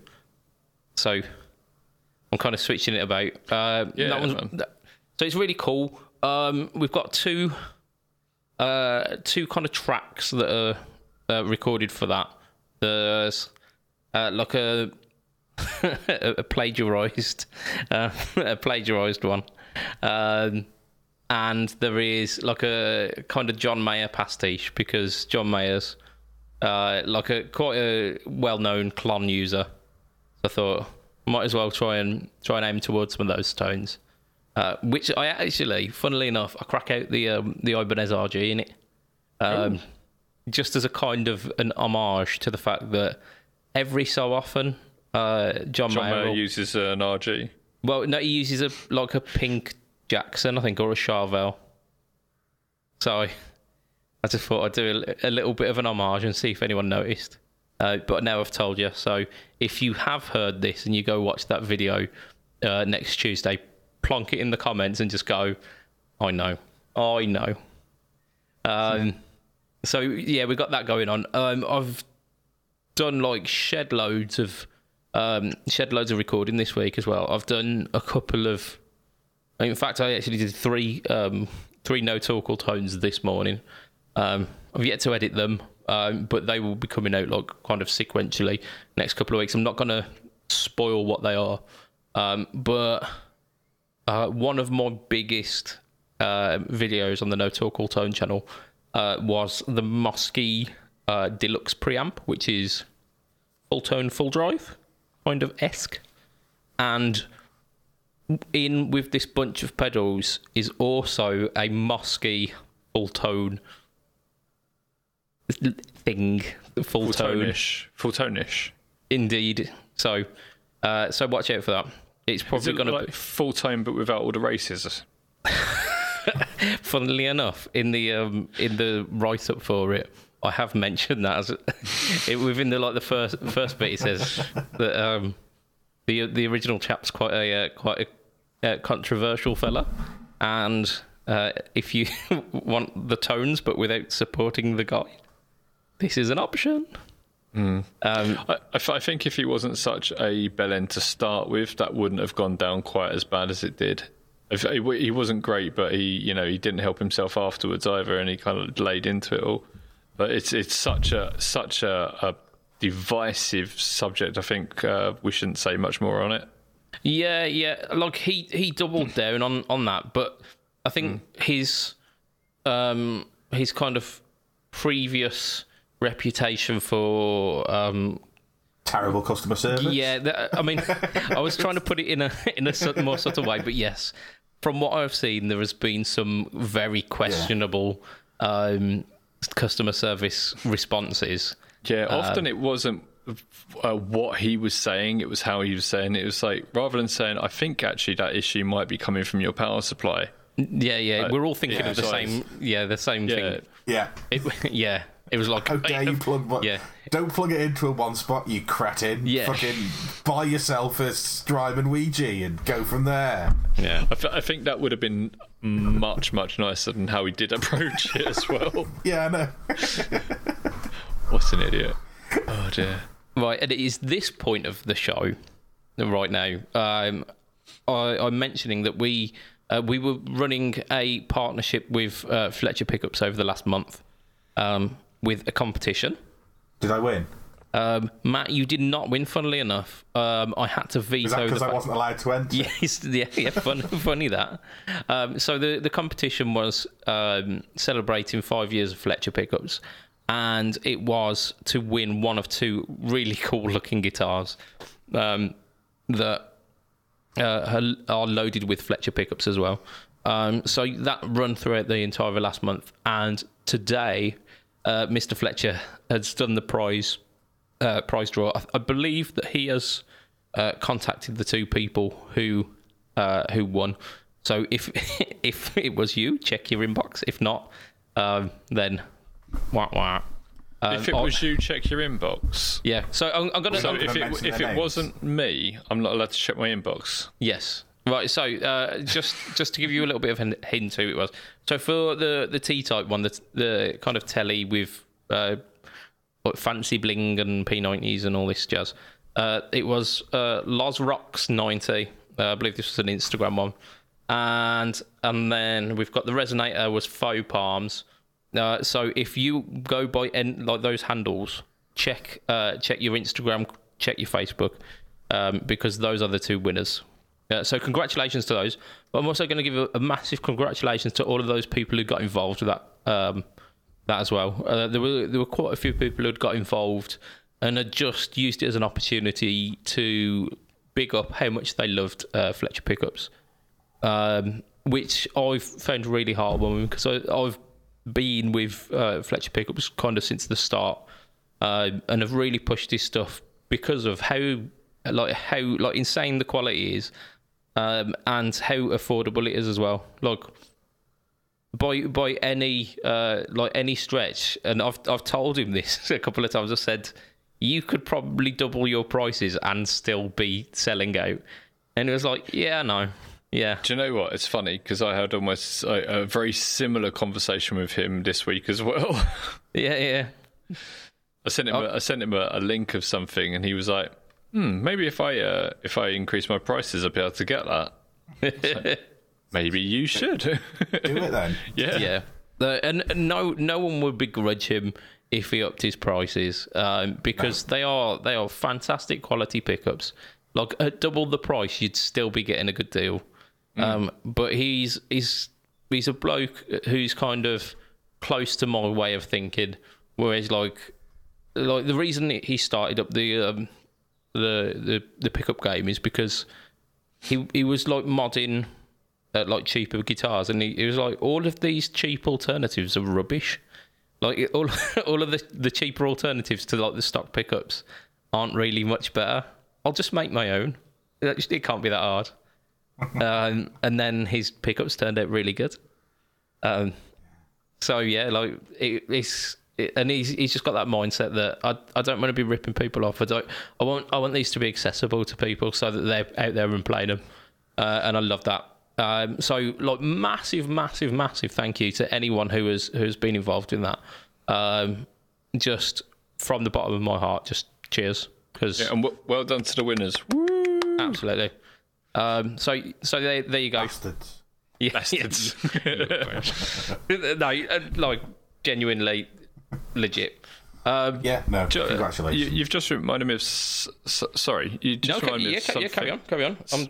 So I'm kind of switching it about. Uh, Yeah, that so it's really cool. Um, we've got two uh, two kind of tracks that are uh, recorded for that. There's uh, like a a plagiarized uh, a plagiarized one, um, and there is like a kind of John Mayer pastiche because John Mayer's uh, like a quite a well-known Klon user. So I thought might as well try and try and aim towards some of those tones. Uh, which I actually, funnily enough, I crack out the um, the Ibanez RG in it, um, just as a kind of an homage to the fact that every so often, uh, John, John Mayer, Mayer uses an RG. well, no, he uses a like a pink Jackson, I think, or a Charvel. So I, I just thought I'd do a, a little bit of an homage and see if anyone noticed. Uh, but now I've told you. So if you have heard this and you go watch that video uh, next Tuesday, plonk it in the comments and just go, I know, I know. Um, so yeah, we've got that going on. Um, I've done like shed loads of um, shed loads of recording this week as well. I've done a couple of. In fact, I actually did three um, three no talk tones this morning. Um, I've yet to edit them, um, but they will be coming out like kind of sequentially next couple of weeks. I'm not going to spoil what they are, um, but uh, one of my biggest uh, videos on the No Talk All Tone channel uh, was the Mosky uh, Deluxe preamp, which is full tone, full drive, kind of esque. And in with this bunch of pedals is also a Mosky full tone thing, full, Full tone. tone-ish. Full tone-ish. Indeed. So, uh, so watch out for that. It's probably it going to like full tone but without all the races? funnily enough, in the um, in the write up for it, I have mentioned that as it within the like the first first bit. It says that um, the the original chap's quite a uh, quite a uh, controversial fella, and uh, if you want the tones but without supporting the guy, this is an option. Um, I, I think if he wasn't such a bellend to start with, that wouldn't have gone down quite as bad as it did. If, he he wasn't great, but he, you know, he didn't help himself afterwards either, and he kind of laid into it all. But it's it's such a such a, a divisive subject. I think uh, we shouldn't say much more on it. Yeah, yeah. Like he he doubled down on on that, but I think his um his kind of previous reputation for um Terrible customer service. yeah, that, I mean, I was trying to put it in a in a sort- more subtle way, but yes, from what I've seen, there has been some very questionable um customer service responses. Yeah, Um, often it wasn't uh, what he was saying; it was how he was saying. it. It was like rather than saying, "I think actually that issue might be coming from your power supply." Yeah, yeah, we're all thinking yeah, of the so same. Yeah, the same Yeah, thing. Yeah. It, yeah, it was like How dare you plug one? Yeah. Don't plug it into a one spot, you cretin. Yeah. Fucking buy yourself a Strymon Ojai and go from there. Yeah. I, th- I think that would have been much much nicer than how he did approach it as well. Yeah, I know. what an idiot! Oh dear. Right, and it is this point of the show right now. Um, I, I'm mentioning that we uh, we were running a partnership with uh, Fletcher Pickups over the last month um, with a competition. Did I win? Um, Matt, you did not win. Funnily enough, um, I had to Is veto because I fact- wasn't allowed to enter? Yes, yeah, yeah, fun, funny that. Um, so the the competition was um, celebrating five years of Fletcher pickups, and it was to win one of two really cool looking guitars um, that uh, are loaded with Fletcher pickups as well. Um, so that run throughout the entire last month, and today, uh, Mr. Fletcher has done the prize uh, prize draw. I, I believe that he has uh, contacted the two people who uh, who won. So if if it was you, check your inbox. If not, um, then wah wah. Um, If it I- was you, check your inbox. yeah. So I'm, I'm gonna. So not if it if it wasn't me, I'm not allowed to check my inbox. Yes. Right. So uh, just just to give you a little bit of a hint who it was. So for the the T type one, the the kind of telly with uh, fancy bling and P90s and all this jazz. Uh, it was uh, Los Rocks 90. Uh, I believe this was an Instagram one. And and then we've got the resonator was faux palms. Uh, so if you go by en- like those handles, check uh, check your Instagram, check your Facebook, um, because those are the two winners. Uh, so congratulations to those. But I'm also going to give a, a massive congratulations to all of those people who got involved with that um, that as well. Uh, there were there were quite a few people who got involved and had just used it as an opportunity to big up how much they loved uh, Fletcher pickups, um, which I've found really heartwarming because I, I've been with uh, Fletcher pickups kind of since the start, uh, and have really pushed this stuff because of how like how like insane the quality is, um, and how affordable it is as well. Like by by any uh, like any stretch, and I've I've told him this a couple of times. I said you could probably double your prices and still be selling out, and it was like, yeah, no, yeah, Do you know what? It's funny because I had almost a, a very similar conversation with him this week as well. yeah, yeah. I sent him a, I sent him a, a link of something, and he was like, "Hmm, maybe if I uh, if I increase my prices, I'll be able to get that." Maybe you should. Do it then. yeah. yeah. The, and and no, no one would begrudge him if he upped his prices um, because they are they are fantastic quality pickups. Like at double the price, you'd still be getting a good deal. Um, but he's he's he's a bloke who's kind of close to my way of thinking. Whereas like like the reason he started up the um, the the the pickup game is because he he was like modding uh, like cheaper guitars, and he, he was like, all of these cheap alternatives are rubbish. Like all all of the the cheaper alternatives to like the stock pickups aren't really much better. I'll just make my own. It can't be that hard. Um, and then his pickups turned out really good. Um, so yeah, like it, it's it, and he's he's just got that mindset that I I don't want to be ripping people off. I don't I want I want these to be accessible to people so that they're out there and playing them. Uh, and I love that. Um, so like massive, massive, massive thank you to anyone who has who has been involved in that. Um, just from the bottom of my heart, just cheers because Yeah, and w- well done to the winners. absolutely. Um, so so there, there you go. Bastards. Yeah, Bastards. no, uh, like genuinely legit. Um, Yeah, no, You, congratulations. you've just reminded me of. S- s- sorry, you no, just ca- reminded me yeah, of ca- something. yeah, carry on, carry on. I'm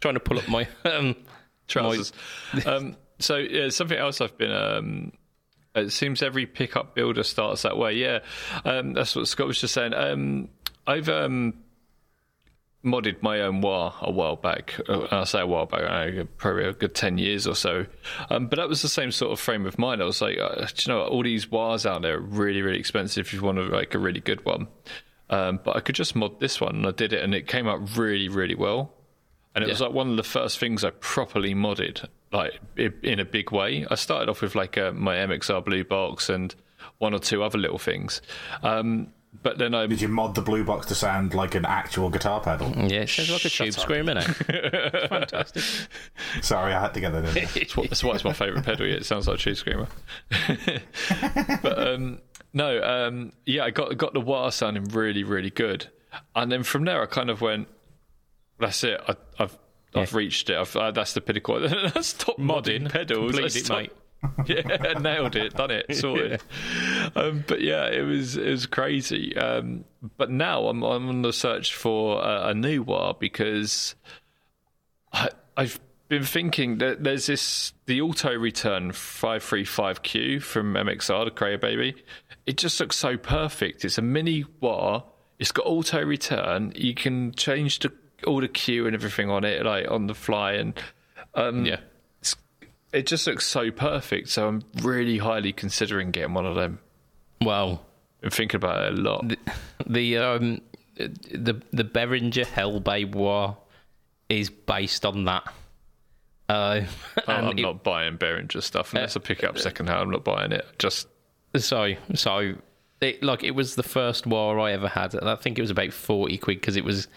trying to pull up my. Um, trousers. um, so yeah, something else I've been. Um, it seems every pickup builder starts that way. Yeah, um, that's what Scott was just saying. Um, I've um, modded my own wah a while back. Uh, I say a while back, uh, probably a good ten years or so. Um, but that was the same sort of frame of mind. I was like, uh, do you know, all these wahs out there are really, really expensive. If you want to like a really good one, um, but I could just mod this one, and I did it, and it came out really, really well. And it was like one of the first things I properly modded, like in a big way. I started off with like uh my MXR blue box and one or two other little things. Um, but then I Did you mod the blue box to sound like an actual guitar pedal? yeah, it sounds like a tube screaming. Eh? Fantastic. Sorry, I had to get that in. there. That's why- why it's my favourite pedal. Yeah, it sounds like a Tube Screamer. but um, no, um, yeah, I got got the wah sounding really, really good, and then from there I kind of went, "That's it. I, I've I've reached it. I've, uh, that's the pinnacle." I stopped modding pedals. I Completed it, mate. yeah, nailed it, done it, sorted. Um, but yeah, it was it was crazy. Um, but now I'm I'm on the search for a, a new wah because I, I've been thinking that there's this the auto return 535Q from MXR, the Cry Baby. It just looks so perfect. It's a mini wah. It's got auto return. You can change the all the Q and everything on it, like on the fly, and um, Yeah. It just looks so perfect. So I'm really highly considering getting one of them. Well, Been thinking about it a lot. the um the the Behringer Hellbabe Wah is based on that. Uh, Oh, I'm it- not buying Behringer stuff unless I pick it up secondhand. I'm not buying it. Just so so it, like it was the first wah I ever had, and I think it was about forty quid because it was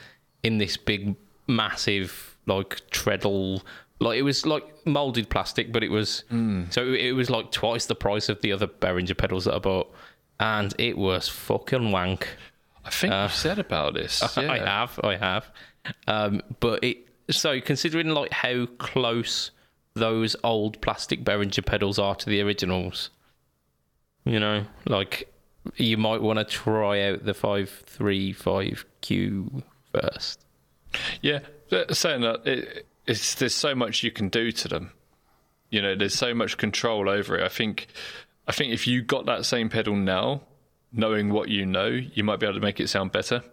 in this big, massive like treadle. Like it was like molded plastic, but it was so it was like twice the price of the other Behringer pedals that I bought, and it was fucking wank. I think you've said about this. Yeah. I have, I have. Um, but it so considering like how close those old plastic Behringer pedals are to the originals, you know, like you might want to try out the five three five Q first. Yeah, saying that, it, it's there's so much you can do to them. You know, there's so much control over it. I think, I think if you got that same pedal now, knowing what you know, you might be able to make it sound better.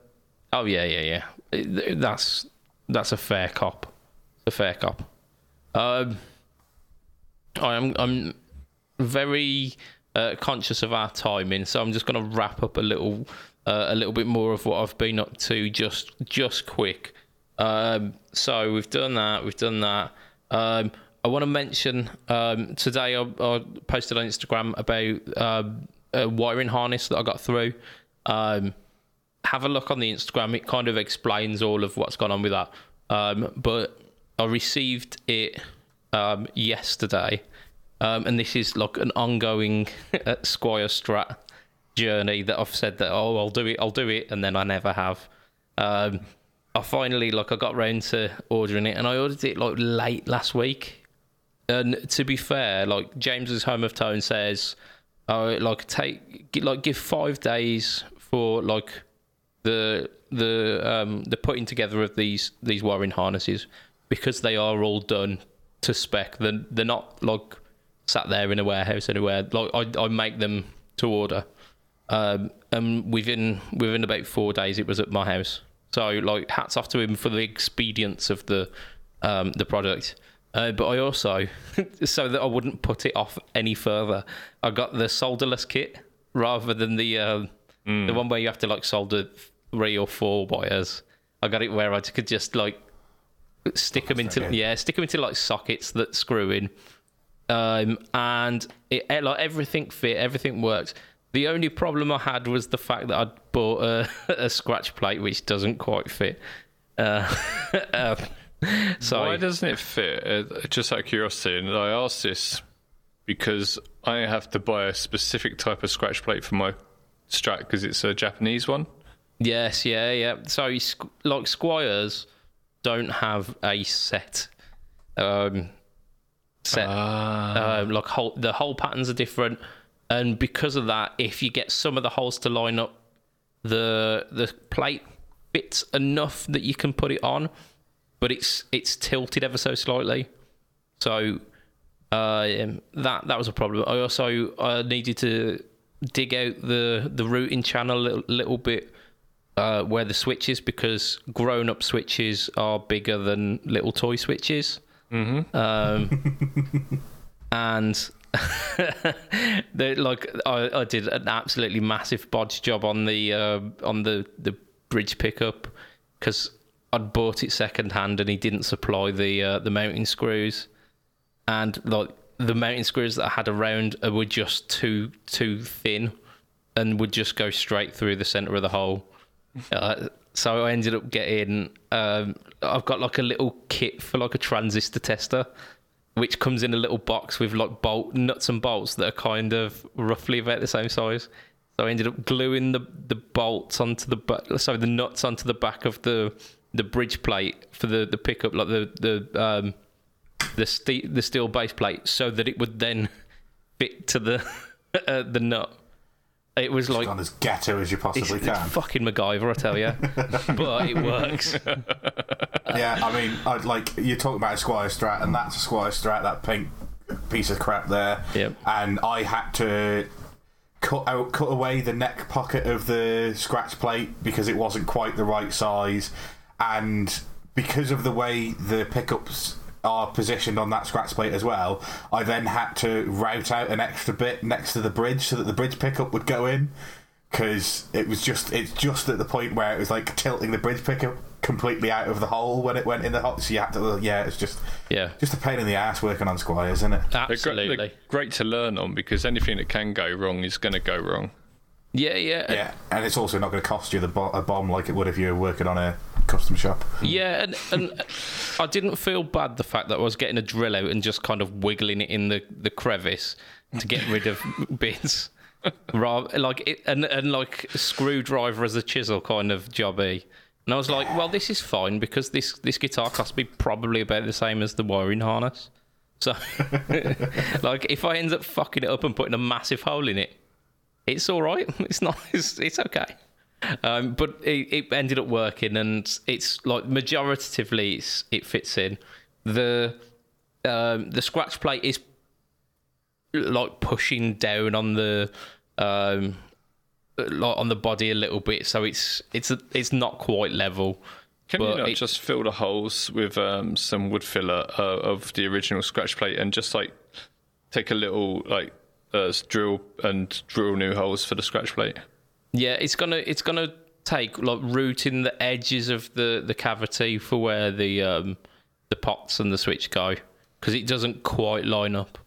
Oh yeah, yeah, yeah. That's that's a fair cop. A fair cop. Um, I'm I'm very uh, conscious of our timing, so I'm just going to wrap up a little uh, a little bit more of what I've been up to, just just quick. Um, so we've done that. We've done that. Um, I want to mention um, today I, I posted on Instagram about um, a wiring harness that I got through. Um, have a look on the Instagram. It kind of explains all of what's gone on with that. Um, but I received it yesterday, and this is like an ongoing uh, Squier Strat journey that I've said that oh I'll do it, I'll do it, and then I never have. I finally like I got round to ordering it, and I ordered it like late last week. And to be fair, like James's Home of Tone says, uh, like take like give five days for like the the um the putting together of these these wiring harnesses because they are all done to spec. They're, they're not like sat there in a warehouse anywhere. Like I, I make them to order, um, and within within about four days it was at my house. So like hats off to him for the expedience of the um, the product. Uh, but I also, so that I wouldn't put it off any further, I got the solderless kit rather than the uh, the one where you have to like solder three or four wires. I got it where I could just like stick them into yeah, stick them into like sockets that screw in, um, and it like everything fit, everything worked. The only problem I had was the fact that I'd bought a, a scratch plate which doesn't quite fit. Uh, uh, so Why doesn't it fit? Uh, just out of curiosity, and I ask this because I have to buy a specific type of scratch plate for my Strat because it's a Japanese one. Yes, yeah, yeah. So, like Squiers don't have a set, um, set. Um, like whole, the whole patterns are different, and because of that, if you get some of the holes to line up, the the plate fits enough that you can put it on, but it's it's tilted ever so slightly. So uh, that that was a problem. I also uh, needed to dig out the the routing channel a little, little bit uh, where the switches because grown up switches are bigger than little toy switches. Mm-hmm. Um, and they like I, I did an absolutely massive bodge job on the uh, on the the bridge pickup because I'd bought it second hand and he didn't supply the uh, the mounting screws and like the mounting screws that I had around were just too too thin and would just go straight through the center of the hole. Uh, so I ended up getting um, I've got like a little kit for like a transistor tester, which comes in a little box with like bolt nuts and bolts that are kind of roughly about the same size. So I ended up gluing the the bolts onto the bu- sorry the nuts onto the back of the the bridge plate for the the pickup like the the um the steel the steel base plate so that it would then fit to the uh, the nut. It was like Gone as ghetto as you it's, possibly it's can. fucking MacGyver, I tell you. but it works. yeah, I mean, I'd like you're talking about a Squier Strat, and that's a Squier Strat, that pink piece of crap there. Yep. And I had to cut out, cut away the neck pocket of the scratch plate because it wasn't quite the right size, and because of the way the pickups are positioned on that scratch plate as well, I then had to route out an extra bit next to the bridge so that the bridge pickup would go in because it was just it's just at the point where it was like tilting the bridge pickup completely out of the hole when it went in the hole. So you had to yeah, it's just Yeah. just a pain in the ass working on Squiers, isn't it? Absolutely. they're great to learn on because anything that can go wrong is going to go wrong. Yeah, yeah, Yeah, and it's also not going to cost you the bo- a bomb like it would if you were working on a custom shop. Yeah, and, and I didn't feel bad the fact that I was getting a drill out and just kind of wiggling it in the, the crevice to get rid of bits. Rather, like it, and and like a screwdriver as a chisel kind of jobby. And I was like, well, this is fine because this this guitar cost me probably about the same as the wiring harness. So, like, if I end up fucking it up and putting a massive hole in it, it's all right. It's not. It's, it's okay. Um, but it, it ended up working, and it's like majoritatively it's, it fits in. The um, the scratch plate is like pushing down on the um, like on the body a little bit, so it's it's it's not quite level. Can But you not it- just fill the holes with um, some wood filler uh, of the original scratch plate and just like take a little like uh, drill and drill new holes for the scratch plate? Yeah, it's gonna it's gonna take like rooting the edges of the the cavity for where the um the pots and the switch go because it doesn't quite line up.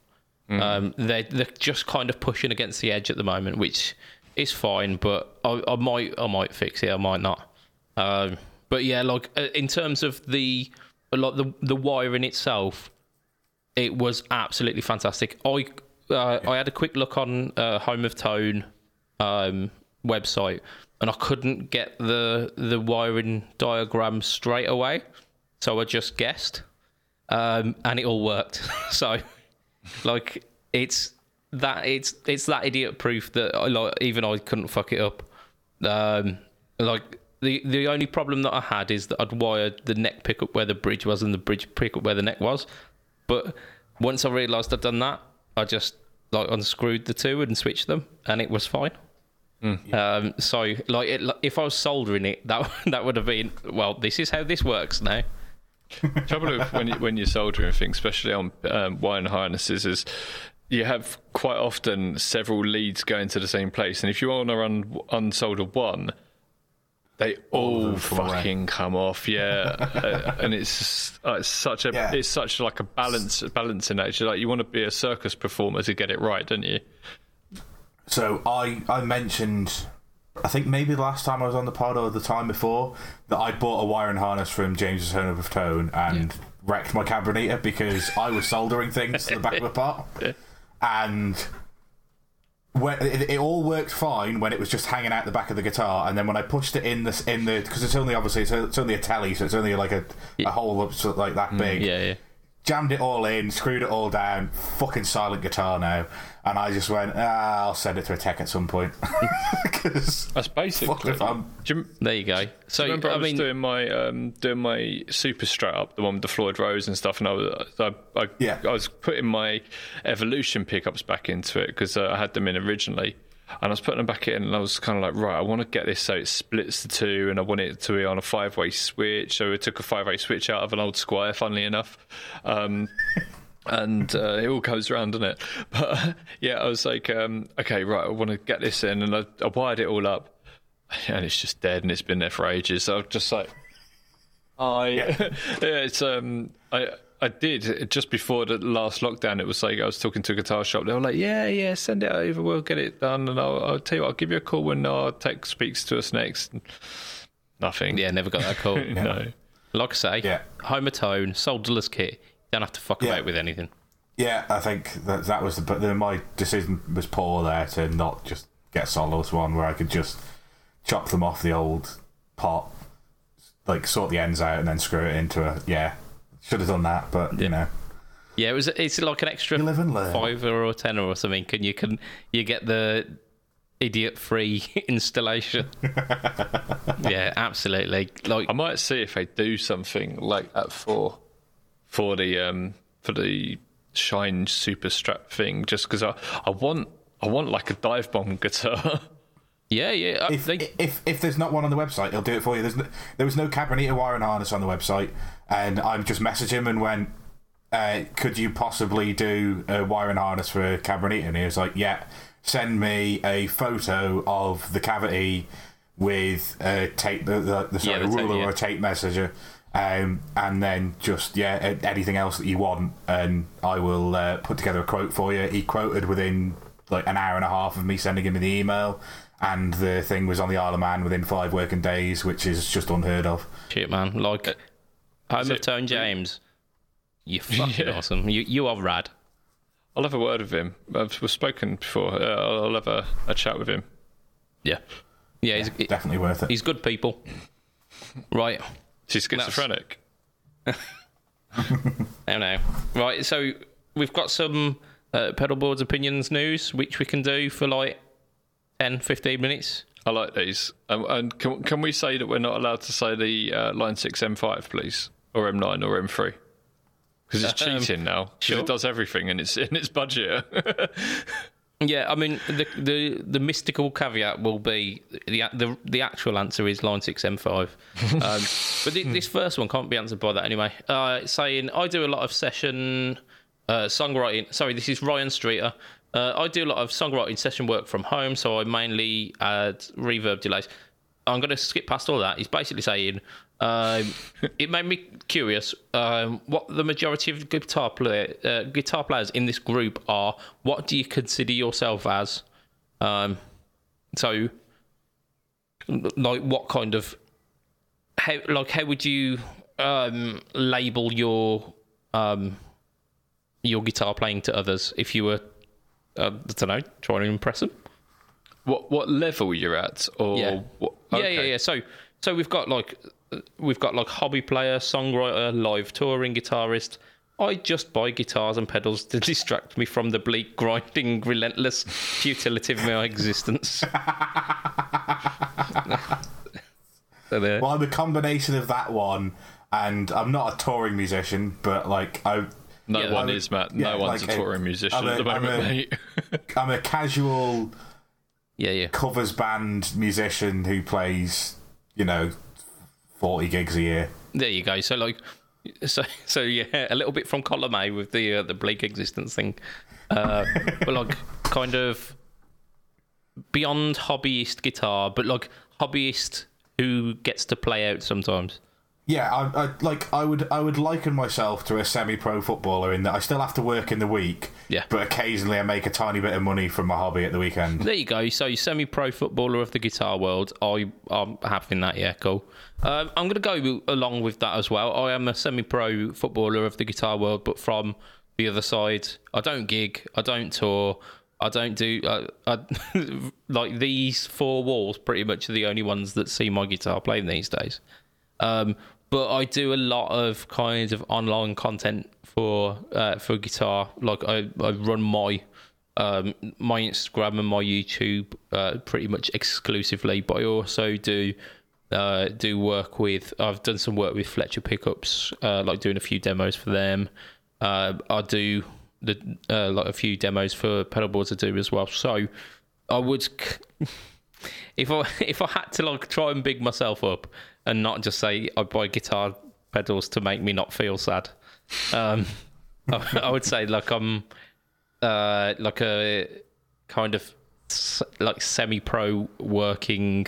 Um, they they're just kind of pushing against the edge at the moment, which is fine. But I, I might I might fix it. I might not. Um, but yeah, like uh, in terms of the like the the wiring itself, it was absolutely fantastic. I uh, I had a quick look on uh, Home of Tone um, website, and I couldn't get the the wiring diagram straight away, so I just guessed, um, and it all worked. so, like, it's that it's it's that idiot proof that I, like even I couldn't fuck it up. Um, like the the only problem that I had is that I'd wired the neck pickup where the bridge was and the bridge pickup where the neck was. But once I realised I'd done that, I just like unscrewed the two and switched them, and it was fine. Um, so like it, if I was soldering it, that that would have been well. This is how this works now. trouble with when you, when you're soldering things, especially on um, wiring harnesses, is you have quite often several leads going to the same place, and if you want to un- unsolder one, they all them come away. fucking come off. Yeah, uh, and it's uh, it's such a Yeah. it's such like a balance balancing act. Like you want to be a circus performer to get it right, don't you? So I I mentioned, I think maybe the last time I was on the pod or the time before that I bought a wiring harness from James's Home of Tone and wrecked my carburetor because I was soldering things to the back of the pot, and when it, it all worked fine when it was just hanging out the back of the guitar, and then when I pushed it in this in the because it's only obviously it's, it's only a telly, so it's only like a, a hole up so like that mm, big. Yeah, yeah. Jammed it all in, screwed it all down, fucking silent guitar now. And I just went, ah, I'll send it to a tech at some point. That's basically. if I'm. You, There you go. So remember I, I was mean, doing my um, doing my super strat up, the one with the Floyd Rose and stuff, and I was I, I, Yeah. I was putting my evolution pickups back into it because uh, I had them in originally, and I was putting them back in, and I was kind of like, right, I want to get this so it splits the two, and I want it to be on a five way switch. So I took a five way switch out of an old Squier, funnily enough. Um, and uh, it all goes around, doesn't it? But uh, yeah, I was like, um, okay, right, I want to get this in, and I, I wired it all up, and it's just dead, and it's been there for ages. So I'm just like, I, yeah. it's um, I. I did just before the last lockdown. It was like I was talking to a guitar shop. They were like, "Yeah, yeah, send it over. We'll get it done." And I'll, I'll tell you, what, I'll give you a call when our tech speaks to us next. Nothing. yeah, never got that call. no. Like I say, Yeah. Home of Tone, solderless kit. You don't have to fuck Yeah. about with anything. Yeah, I think that that was the. But then my decision was poor there to not just get a solderless one where I could just chop them off the old pot, like sort the ends out and then screw it into a. Yeah, should have done that, but you know. Yeah, it was. It's like an extra You live and learn. fiver or tenner or something. Can you can you get the idiot-free installation? yeah, absolutely. Like I might see if they do something like that for for the um for the Shine Super Strat thing, just because I I want I want like a dive bomb guitar. yeah, yeah. uh, If, if if there's not one on the website, he'll do it for you. There's no, there was no Cabernet wiring harness on the website, and I just messaged him and went, uh, "Could you possibly do a wiring harness for Cabernet?" And he was like, "Yeah, send me a photo of the cavity with a tape, the, the, the sorry, Yeah, the a tape, ruler yeah. or a tape measure." Um, and then just yeah, anything else that you want, and I will uh, put together a quote for you. He quoted within like an hour and a half of me sending him the email, and the thing was on the Isle of Man within five working days, which is just unheard of. Shit, man. Like, home of Tone James. You fucking Yeah. awesome. You you are rad. I'll have a word with him. I've we've spoken before. Uh, I'll I'll have a, a chat with him. Yeah. Yeah, he's, Definitely worth it. he's good people. Right. Is he schizophrenic? I don't know. Right, so we've got some uh, pedal boards opinions news, which we can do for like 10, 15 minutes. I like these. Um, and can, can we say that we're not allowed to say the uh, Line 6 M5, please? Or M9 or M3? Because it's Um, cheating now. 'Cause sure. it does everything and it's in its budget. Yeah, I mean the the, the mystical caveat will be the the the actual answer is line six M five, um, but thi- this first one can't be answered by that anyway. Uh, saying I do a lot of session uh, songwriting. Sorry, this is Ryan Streeter. Uh, I do a lot of songwriting session work from home, so I mainly add reverb delays. I'm going to skip past all that. He's basically saying um, it made me curious um, what the majority of guitar player, uh, guitar players in this group are. What do you consider yourself as? Um, so, like, what kind of how like how would you um, label your um, your guitar playing to others if you were uh, I don't know trying to impress them? what what level you're at? Or Yeah. What, Yeah, okay. yeah, yeah. So, so we've got like uh, we've got like hobby player, songwriter, live touring guitarist. I just buy guitars and pedals to distract me from the bleak, grinding, relentless futility of my existence. so there. Well, I'm a combination of that one, and I'm not a touring musician, but like I, No Yeah, one I- is, Matt. yeah, no one's like a a- touring musician I'm a- at the I'm moment, a- mate. I'm a casual Yeah, yeah. covers band musician who plays, you know, forty gigs a year. There you go. So like, so so yeah, a little bit from column A with the uh, the bleak existence thing, uh, but like kind of beyond hobbyist guitar, but like hobbyist who gets to play out sometimes. Yeah, I, I like I would I would liken myself to a semi-pro footballer in that I still have to work in the week. Yeah. But occasionally I make a tiny bit of money from my hobby at the weekend. There you go. So you semi-pro footballer of the guitar world. I I'm having that. Yeah, cool. Um, I'm going to go along with that as well. I am a semi-pro footballer of the guitar world, but from the other side. I don't gig. I don't tour. I don't do. I, I, like these four walls, pretty much are the only ones that see my guitar playing these days. Um, but I do a lot of kind of online content for uh, for guitar. Like I, I run my um, my Instagram and my YouTube uh, pretty much exclusively. But I also do uh, do work with. I've done some work with Fletcher Pickups, uh, like doing a few demos for them. Uh, I do the uh, like a few demos for pedalboards I do as well. So I would. if I if I had to like try and big myself up and not just say I buy guitar pedals to make me not feel sad, um, I, I would say like I'm uh, like a kind of like semi-pro working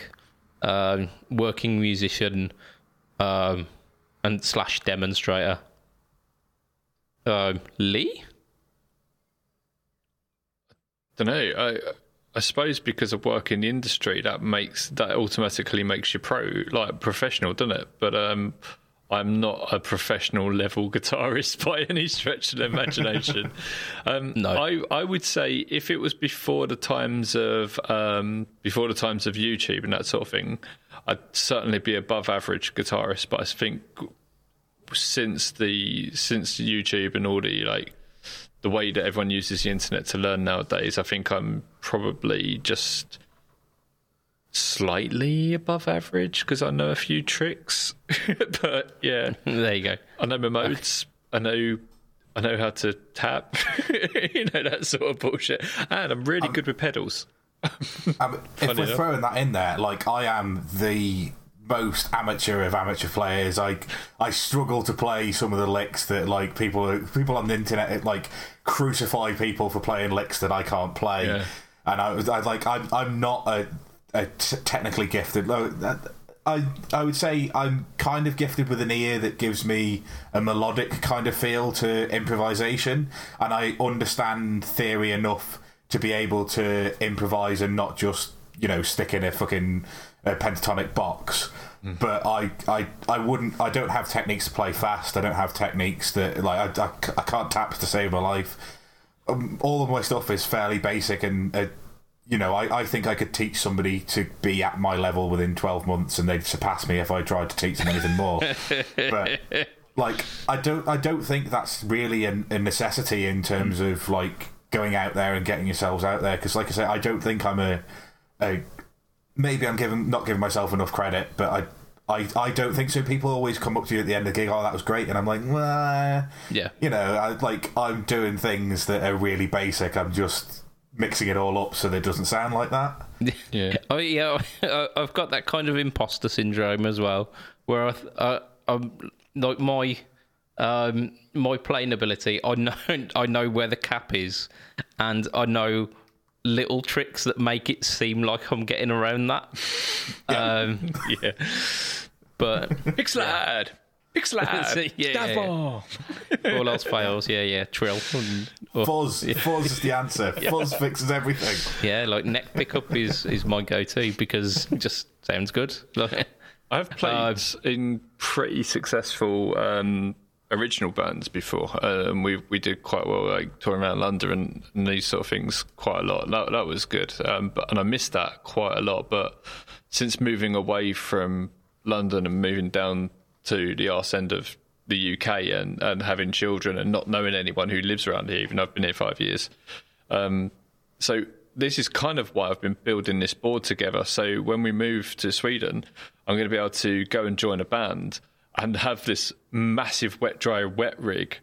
um, working musician um, and slash demonstrator. Um, Lee. don't know. I I suppose because of work in the industry, that makes that automatically makes you pro, like professional, doesn't it? But um, I'm not a professional level guitarist by any stretch of the imagination. um, No. I I would say if it was before the times of um, before the times of YouTube and that sort of thing, I'd certainly be above average guitarist. But I think since the since YouTube and all the like the way that everyone uses the internet to learn nowadays, I think I'm probably just slightly above average because I know a few tricks. but yeah, There you go. I know my modes. I know. I know how to tap, you know that sort of bullshit, and I'm really good with pedals. Um, if we're enough. throwing that in there, like I am the most amateur of amateur players. I I struggle to play some of the licks that like people people on the internet like crucify people for playing licks that I can't play. Yeah. And I was I like I'm I'm not a, a t- technically gifted. no, uh, I I would say I'm kind of gifted with an ear that gives me a melodic kind of feel to improvisation, and I understand theory enough to be able to improvise and not just you know stick in a fucking a pentatonic box. But I, I, I wouldn't. I don't have techniques to play fast. I don't have techniques that like I, I, I can't tap to save my life. Um, all of my stuff is fairly basic, and uh, you know I, I think I could teach somebody to be at my level within twelve months, and they'd surpass me if I tried to teach them anything more. but like I don't I don't think that's really a, a necessity in terms of like going out there and getting yourselves out there because like I say I don't think I'm a, a maybe I'm giving not giving myself enough credit but I I, I don't think so. People always come up to you at the end of the gig, oh, that was great. And I'm like, well, Yeah. you know, I, like I'm doing things that are really basic. I'm just mixing it all up so that it doesn't sound like that. Yeah. Oh yeah, I- I've got that kind of imposter syndrome as well, where I, I I'm like my um my playing ability. I know I know where the cap is, and I know little tricks that make it seem like I'm getting around that. Um, Yeah. but Big slide. Big. Yeah, yeah, yeah. all else fails. Yeah, yeah, trill. Or- Fuzz, fuzz is the answer. Fuzz fixes everything. yeah, like neck pickup is is my go-to because it just sounds good. Like, I've played in pretty successful um, original bands before, and we we did quite well, like touring around London and, and these sort of things quite a lot. That that was good, um, but and I missed that quite a lot. But since moving away from London and moving down to the arse end of the UK and and having children and not knowing anyone who lives around here, even though I've been here five years, um, so this is kind of why I've been building this board together. So when we move to Sweden, I'm going to be able to go and join a band and have this massive wet dry wet rig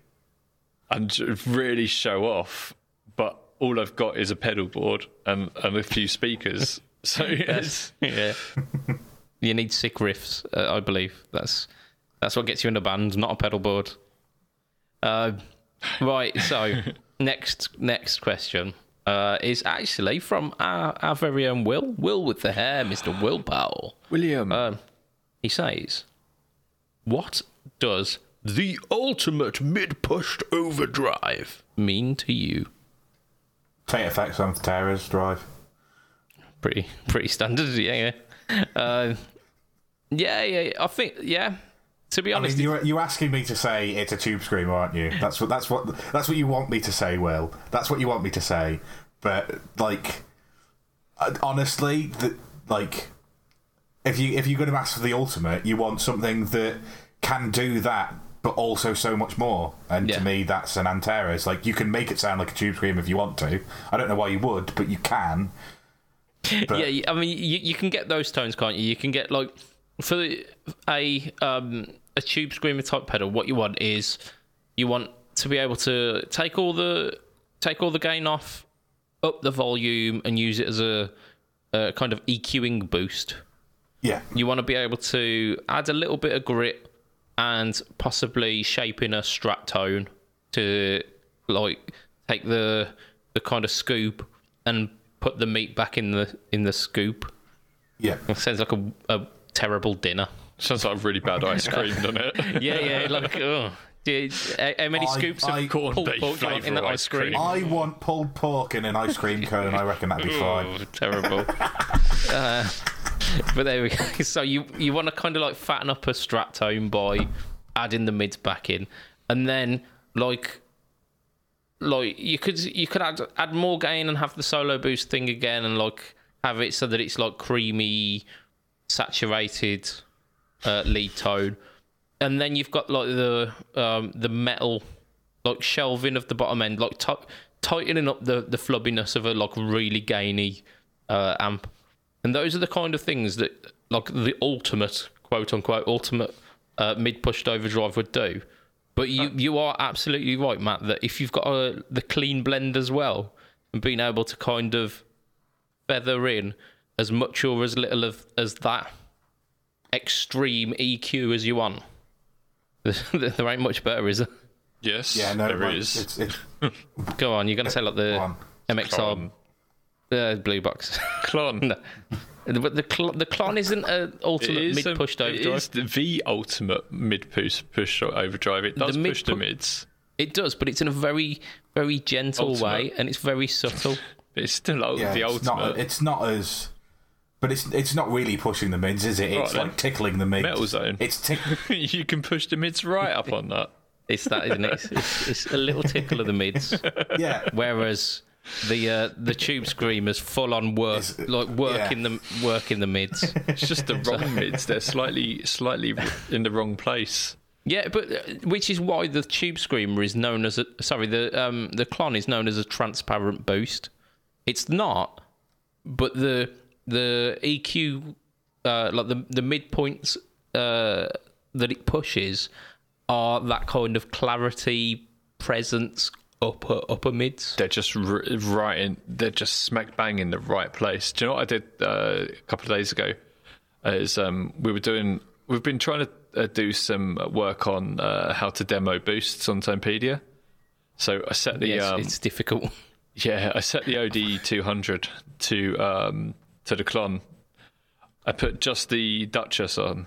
and really show off. But all I've got is a pedal board and, and a few speakers. So yes yeah. you need sick riffs, uh, I believe. That's that's what gets you in a band, not a pedal board. Uh, right. So next next question uh, is actually from our, our very own Will. Will with the hair, Mister Will Powell. William. Um, he says, "What does the ultimate mid-pushed overdrive mean to you?" Take effects Antares drive. pretty pretty standard. Yeah, yeah, uh, yeah, yeah. I think yeah. To be I mean, honest, you're you're asking me to say it's a tube screamer, aren't you? That's what that's what that's what you want me to say, Will. That's what you want me to say. But like, honestly, the, like, if you if you're going to ask for the ultimate, you want something that can do that, but also so much more. And Yeah. to me, that's an Antares. Like, you can make it sound like a tube scream if you want to. I don't know why you would, but you can. But- yeah. I mean, you, you can get those tones, can't you? You can get like for the, a um a tube screamer type pedal. What you want is you want to be able to take all the take all the gain off, up the volume, and use it as a, a kind of EQing boost. Yeah, You want to be able to add a little bit of grit and possibly shape in a strat tone to like take the the kind of scoop and put the meat back in the in the scoop. yeah. It sounds like a, a terrible dinner. Sounds like really bad ice cream, doesn't it? Yeah, yeah, like oh. Did, how how many I- scoops I- of Corned pulled pork do you want in flavour that ice ice cream? cream. I want pulled pork in an ice cream cone. I reckon that'd be fine. Oh, terrible. uh, but there we go. So you you want to kind of like fatten up a strat tone by adding the mids back in, and then like like you could you could add add more gain and have the solo boost thing again, and like have it so that it's like creamy, saturated uh, lead tone, and then you've got like the um, the metal like shelving of the bottom end, like ti tightening up the the flubbiness of a like really gainy uh, amp, and those are the kind of things that like the ultimate quote unquote ultimate uh, mid pushed overdrive would do. But you you are absolutely right, Matt. That if you've got a, the clean blend as well, and being able to kind of feather in as much or as little of as that extreme EQ as you want, there ain't much better, is there? yes, Yeah, no, there like, is. It's, it's, Go on, you're gonna say like the on. MXR uh, blue box. Klon. no. But the cl- the Klon isn't an ultimate is mid pushed overdrive. is the, the ultimate mid push push overdrive. It does mid push the mids, It does, but it's in a very very gentle Ultimate. way, and it's very subtle. but it's still yeah, the it's ultimate. not. It's not as But it's it's not really pushing the mids, is it? It's Right, like then. tickling the mids. Metal zone. It's tick. you can push the mids right up on that. It's that, isn't it? It's, it's, it's a little tickle of the mids. yeah. Whereas the uh, the tube screamers full on work, It's- like working yeah. the working the mids. It's just the wrong mids. They're slightly, slightly in the wrong place. Yeah, but uh, which is why the tube screamer is known as a sorry the um the Klon is known as a transparent boost. It's not, but the the EQ uh like the the midpoints uh that it pushes are that kind of clarity presence upper upper mids. They're just r- right in. They're just smack bang in the right place. Do you know what I did uh, a couple of days ago? Is um, we were doing. We've been trying to uh, do some work on uh, how to demo boosts on Tonepedia. So I set the Yes, um, it's difficult. Yeah, I set the OD 200 to um, to the Klon. I put just the Duchess on,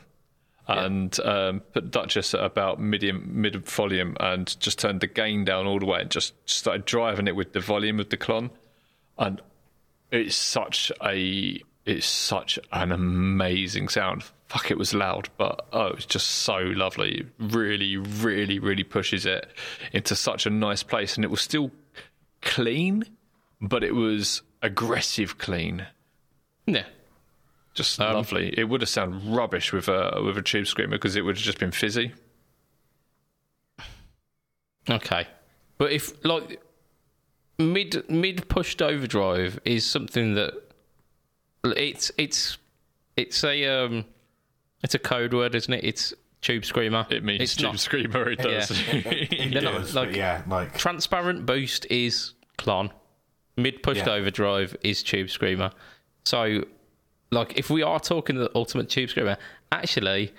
and um, put Duchess at about medium mid volume, and just turned the gain down all the way, and just started driving it with the volume of the Klon, and it's such a it's such an amazing sound. Fuck, it was loud, but oh, it was just so lovely. Really, really, really pushes it into such a nice place, and it was still clean, but it was aggressive clean. Yeah. Just lovely. It would have sounded rubbish with a with a tube screamer because it would have just been fizzy. Okay, but if like mid mid pushed overdrive is something that it's it's it's a um it's a code word, isn't it? It's tube screamer. It means it's tube not screamer. It does. It They're not, like- yeah, like transparent boost is Klon. Mid pushed Yeah. overdrive is tube screamer. So, like, if we are talking the ultimate tube screamer, actually,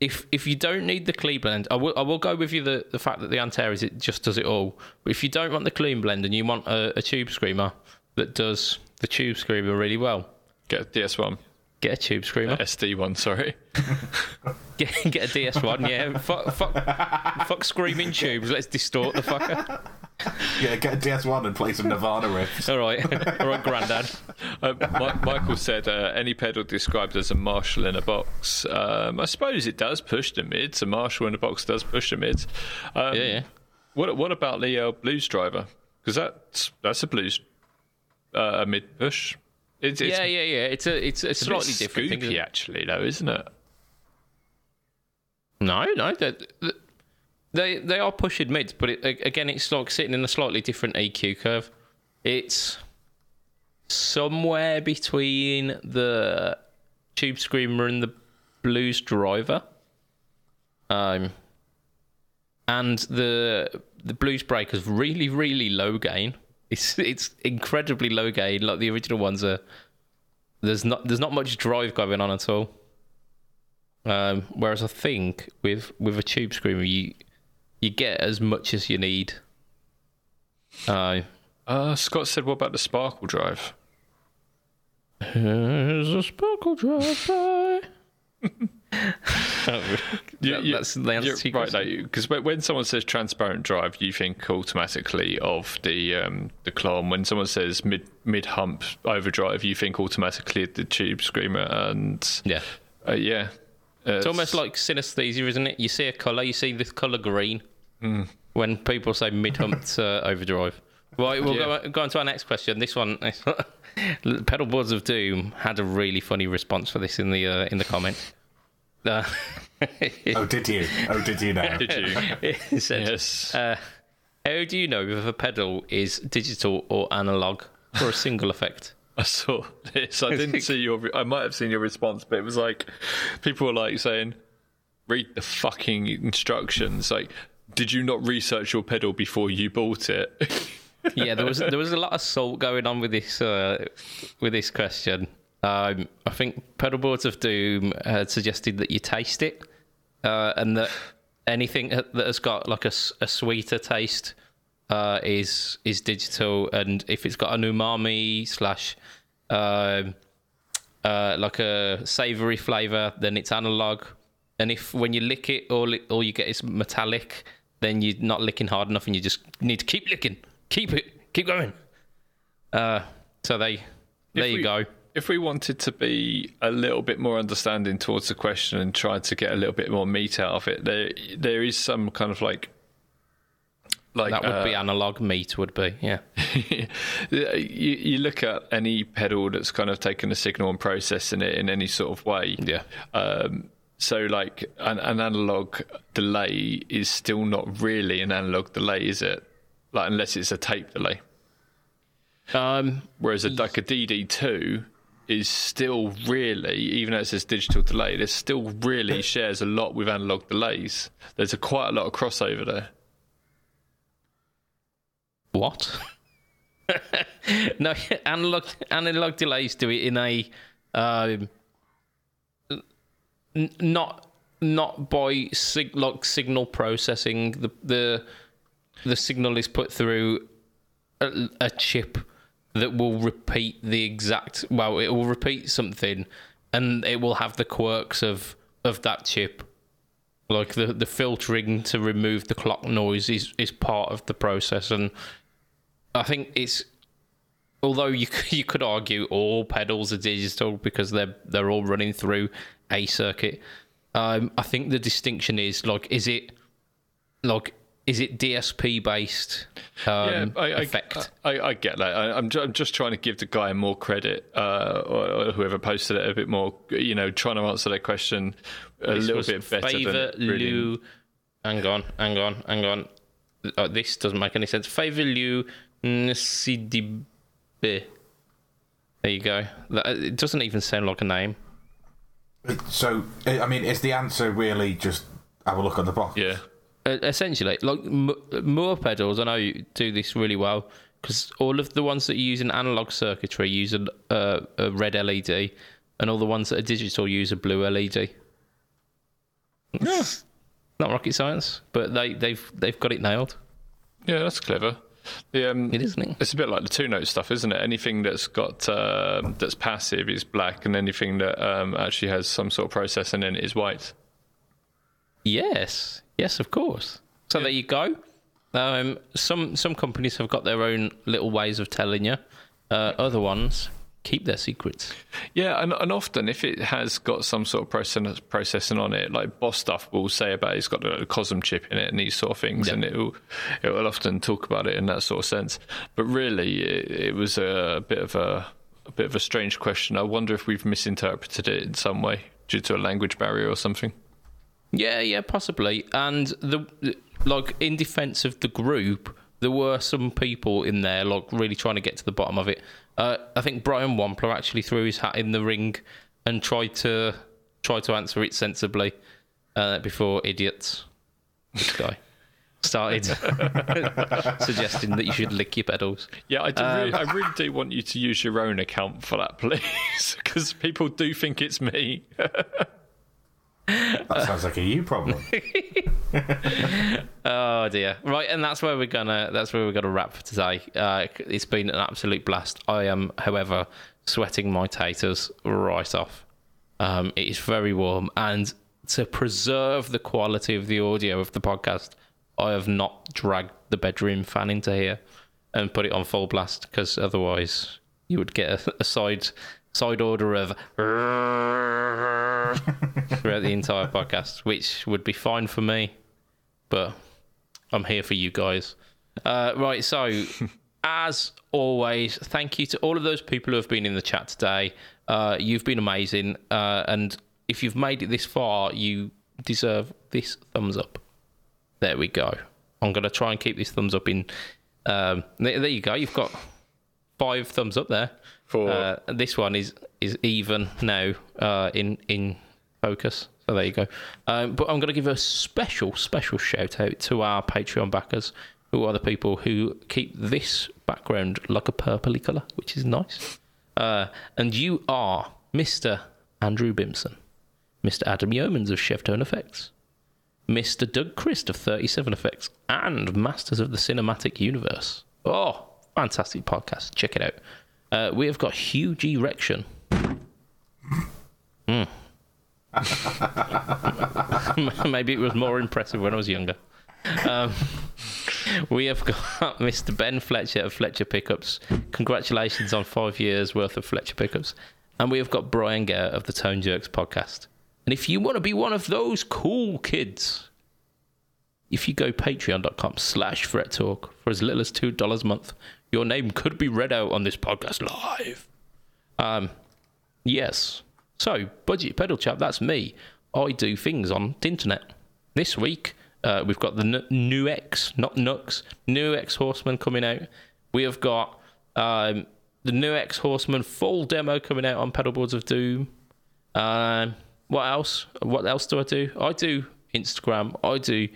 if if you don't need the clean blend, I will I will go with you the, the fact that the Antares it just does it all. But if you don't want the clean blend and you want a, a tube screamer that does the tube screamer really well, Get a DS1, get a tube screamer. SD one. Sorry. Get, get a DS1. Yeah, fuck, fuck, fuck screaming tubes. Let's distort the fucker. yeah, get a DS1 and play some Nirvana riffs. All right, all right, Grandad. Uh, Mi- Michael said uh, any pedal described as a Marshall in a box. Um, I suppose it does push the mids. A Marshall in a box does push the mids. Um, Yeah, yeah. What What about the uh, blues driver? Because that's that's a blues uh, a mid push. It's, it's Yeah, yeah, yeah. It's a it's a a bit slightly different thing. scoopy, isn't actually, though, isn't it? No, no, they they they are pushing mids, but it, again, it's like sitting in a slightly different EQ curve. It's somewhere between the tube screamer and the blues driver, um, and the the blues breaker's really really low gain. It's it's incredibly low gain. Like the original ones are. There's not there's not much drive going on at all. Um, whereas I think with with a tube screamer, you you get as much as you need. Uh, Uh, Scott said, "What about the Sparkle drive?" there's a sparkle drive by. You- you- that's the answer you're right, because when someone says transparent drive, you think automatically of the um, the clone. When someone says mid mid hump overdrive, you think automatically of the tube screamer. And Yeah, uh, yeah, uh, it's almost like synesthesia, isn't it? You see a color, you see this color green Hmm. when people say mid humped uh, overdrive. Right, we'll Yeah. go, go on to our next question. This one, Pedalboards of Doom had a really funny response for this in the uh, in the comment. Uh, Oh, did you? Oh, did you now? Did you? it said, yes. uh, how do you know if a pedal is digital or analog for a single effect? I saw this. I didn't see your. I might have seen your response, but it was like people were like saying, "Read the fucking instructions." Like, did you not research your pedal before you bought it? yeah, there was there was a lot of salt going on with this uh, with this question. Um, I think Pedalboards of Doom had suggested that you taste it, uh, and that anything that has got like a, a sweeter taste uh, is is digital, and if it's got an umami slash um, uh, like a savoury flavour, then it's analog. And if when you lick it, all it, all you get is metallic, then you're not licking hard enough, and you just need to keep licking, keep it, keep going. Uh, so they, there If you we- go. if we wanted to be a little bit more understanding towards the question and try to get a little bit more meat out of it, there there is some kind of like like That would uh, be analog meat, would be. Yeah. you, you look at any pedal that's kind of taken a signal and processing it in any sort of way. Yeah. Um, so, like an, an analog delay is still not really an analog delay, is it? Like unless it's a tape delay. Um, Whereas a, like a DD2 is still really, even though it says digital delay, it still really shares a lot with analog delays. There's a quite a lot of crossover there. What? no, analog analog delays do it in a um, n- not not by sig- like signal processing. The the the signal is put through a, a chip that will repeat the exact. Well, it will repeat something, and it will have the quirks of of that chip. Like the the filtering to remove the clock noise is is part of the process, and I think it's although you you could argue all pedals are digital because they're they're all running through a circuit. Um, I think the distinction is like, is it like is it DSP based um, I, I, effect? I, I get that. I, I'm, ju- I'm just trying to give the guy more credit, uh, or, or whoever posted it a bit more. You know, trying to answer that question a This little bit better Favor than. Lou. Hang on, hang on, hang on. Oh, this doesn't make any sense. Favor Lou Nsidibe. There you go. That- It doesn't even sound like a name. So, I I mean, is the answer really just have a look on the box? Yeah. Uh, essentially, like M- Mooer pedals, I know you do this really well because all of the ones that you use in analog circuitry use a, uh, a red LED, and all the ones that are digital use a blue LED. It's Not rocket science, but they they've they've got it nailed. Yeah, that's clever. The, um, It isn't it? It's a bit like the two note stuff, isn't it? Anything that's got um, that's passive is black, and anything that um, actually has some sort of processing in it is white. Yes, yes, of course. So there you go. Um, some some companies have got their own little ways of telling you. Uh, other ones keep their secrets. Yeah, and, and often if it has got some sort of process, processing on it, like Boss stuff will say about it's got a COSM chip in it and these sort of things, Yeah. and it will it will often talk about it in that sort of sense. But really, it, it was a bit of a a bit of a strange question. I wonder if we've misinterpreted it in some way due to a language barrier or something. Yeah, yeah, possibly. And the like in defence of the group, there were some people in there like really trying to get to the bottom of it. Uh, I think Brian Wampler actually threw his hat in the ring and tried to try to answer it sensibly uh, before idiots. This guy started suggesting that you should lick your pedals. Yeah, I, do Um, really, I really do want you to use your own account for that, please, because people do think it's me. That sounds like a you problem. Oh dear. Right, and that's where we're gonna that's where we're gonna wrap for today. Uh, it's been an absolute blast. I am, however, sweating my taters right off. Um, it is very warm, and to preserve the quality of the audio of the podcast, I have not dragged the bedroom fan into here and put it on full blast because otherwise you would get a, a side side order of throughout the entire podcast, which would be fine for me but I'm here for you guys. Uh, right, so as always, thank you to all of those people who have been in the chat today. Uh, you've been amazing, uh, and if you've made it this far, you deserve this thumbs up. There we go. I'm gonna try and keep this thumbs up in. Um, there, there you go. You've got five thumbs up there. For- uh, this one is is even now uh, in in focus. So there you go. Um, but I'm going to give a special special shout out to our Patreon backers, who are the people who keep this background like a purpley colour, which is nice. Uh, and you are Mr. Andrew Bimson, Mr. Adam Yeomans of Chevtone Effects, Mr. Doug Christ of 37 Effects, and Masters of the Cinematic Universe. Oh, fantastic podcast. Check it out. Uh, we have got huge erection. Hmm. Maybe it was more impressive when I was younger. Um, we have got Mr. Ben Fletcher of Fletcher Pickups. Congratulations on five years worth of Fletcher Pickups. And we have got Brian Gare of the Tone Jerks podcast. And if you want to be one of those cool kids, if you go patreon.com slash fret talk for as little as $2 a month, your name could be read out on this podcast live. Um, yes. So, Budget Pedal Chap, that's me. I do things on the internet. This week, uh, we've got the N- new X, not Nux, new X Horseman coming out. We have got um, the new X Horseman full demo coming out on Pedalboards of Doom. Um, what else? What else do I do? I do Instagram, I do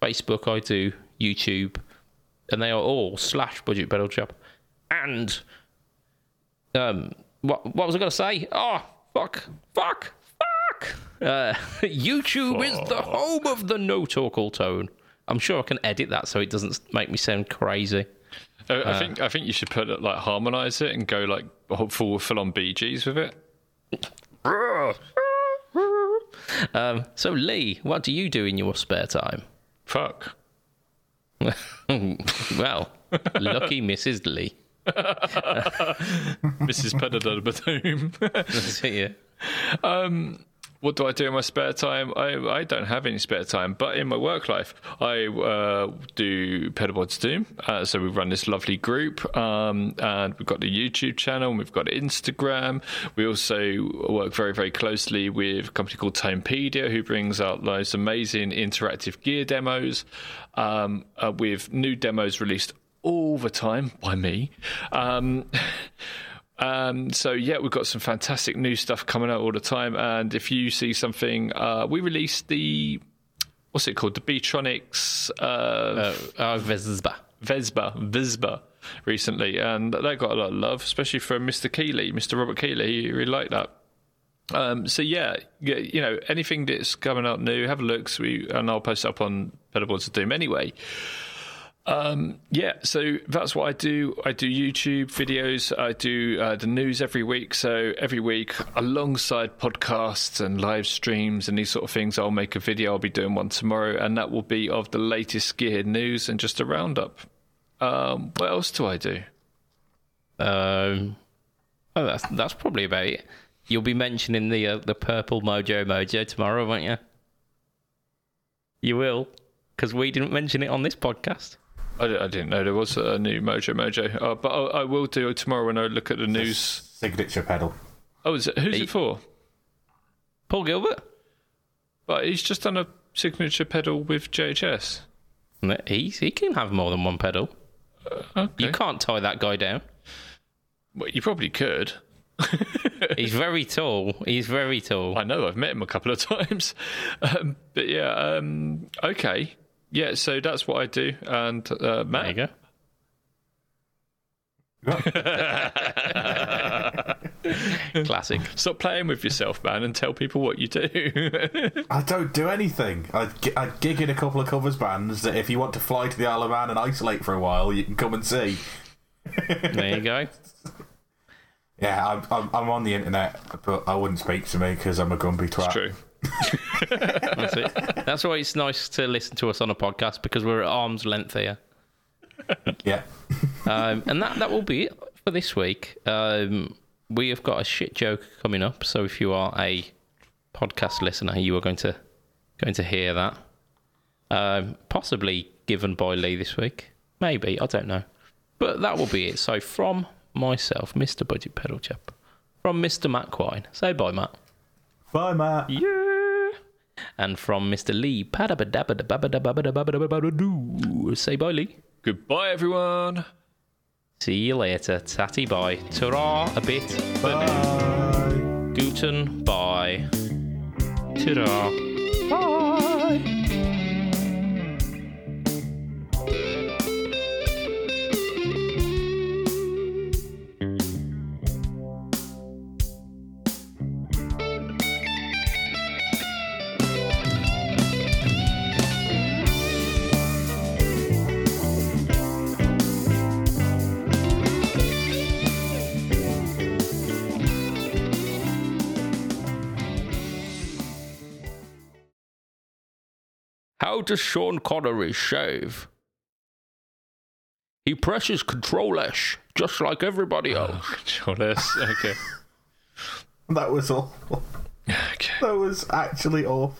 Facebook, I do YouTube, and they are all slash Budget Pedal Chap. And um, what what was I going to say? Oh, fuck, fuck, fuck. Uh, YouTube is the home of the no talk all tone. I'm sure I can edit that so it doesn't make me sound crazy. Uh, I think I think you should put it like harmonize it and go like full full on Bee Gees with it. Um, so Lee, what do you do in your spare time? Fuck. well, lucky Mrs. Lee. Mrs. Pedadada See That's. Um, what do I do in my spare time? I, I don't have any spare time, but in my work life, I uh, do Pedalboards Doom. Uh, so we run this lovely group, um, and we've got the YouTube channel, we've got Instagram. We also work very, very closely with a company called Tonepedia, who brings out those amazing interactive gear demos, um, uh, with new demos released all the time by me. Um, Um, so yeah, we've got some fantastic new stuff coming out all the time. And if you see something, uh, we released the what's it called, the Beetronics uh, Uh, uh, Vespa. Vespa Vespa recently, and that got a lot of love, especially from Mr. Keeley, Mr. Robert Keeley. He really liked that. Um, so yeah, you know, anything that's coming out new, have a look. So we, and I'll post it up on Pedalboards of Doom anyway. Um, yeah, so that's what I do. I do YouTube videos. I do uh, the news every week. So every week, alongside podcasts and live streams and these sort of things, I'll make a video. I'll be doing one tomorrow, and that will be of the latest gear news and just a roundup. Um, what else do I do? Um, oh, that's that's probably about it. You'll be mentioning the uh, the purple Mojo Mojo tomorrow, won't you? You will, because we didn't mention it on this podcast. I, I didn't know there was a new Mojo Mojo, uh, but I, I will do it tomorrow when I look at the news. Signature pedal. Oh, is it? Who's Hey. it for? Paul Gilbert. But he's just done a signature pedal with JHS. No, He's, he can have more than one pedal. Okay. You can't tie that guy down. Well, you probably could. He's very tall. He's very tall. I know I've met him a couple of times, um, but yeah, um, okay, yeah. So that's what I do. And uh, There you Matt, go. Classic. stop playing with yourself, man, and tell people what you do. I don't do anything. I, I gig in a couple of covers bands that if you want to fly to the Isle of Man and isolate for a while, you can come and see. There you go. Yeah, I'm, I'm, I'm on the internet, but I wouldn't speak to me because I'm a grumpy twat. True. That's it. That's why it's nice to listen to us on a podcast because we're at arm's length here. Yeah. Um, and that, that will be it for this week. Um, we have got a shit joke coming up, so if you are a podcast listener, you are going to going to hear that. Um, possibly given by Lee this week, maybe I don't know, but that will be it. So from myself, Mr. Budget Pedal Chap, from Mr. Matt Quine, say bye, Matt. Bye, Matt. Yeah and from Mr. Lee. Say bye, Lee. Goodbye, everyone. See you later. Tatty bye. Ta a bit. Bye. Guten bye. Ta Bye. How does Sean Connery shave? He presses Control S, just like everybody oh, else. Control S. Okay. That was awful. Okay. That was actually awful.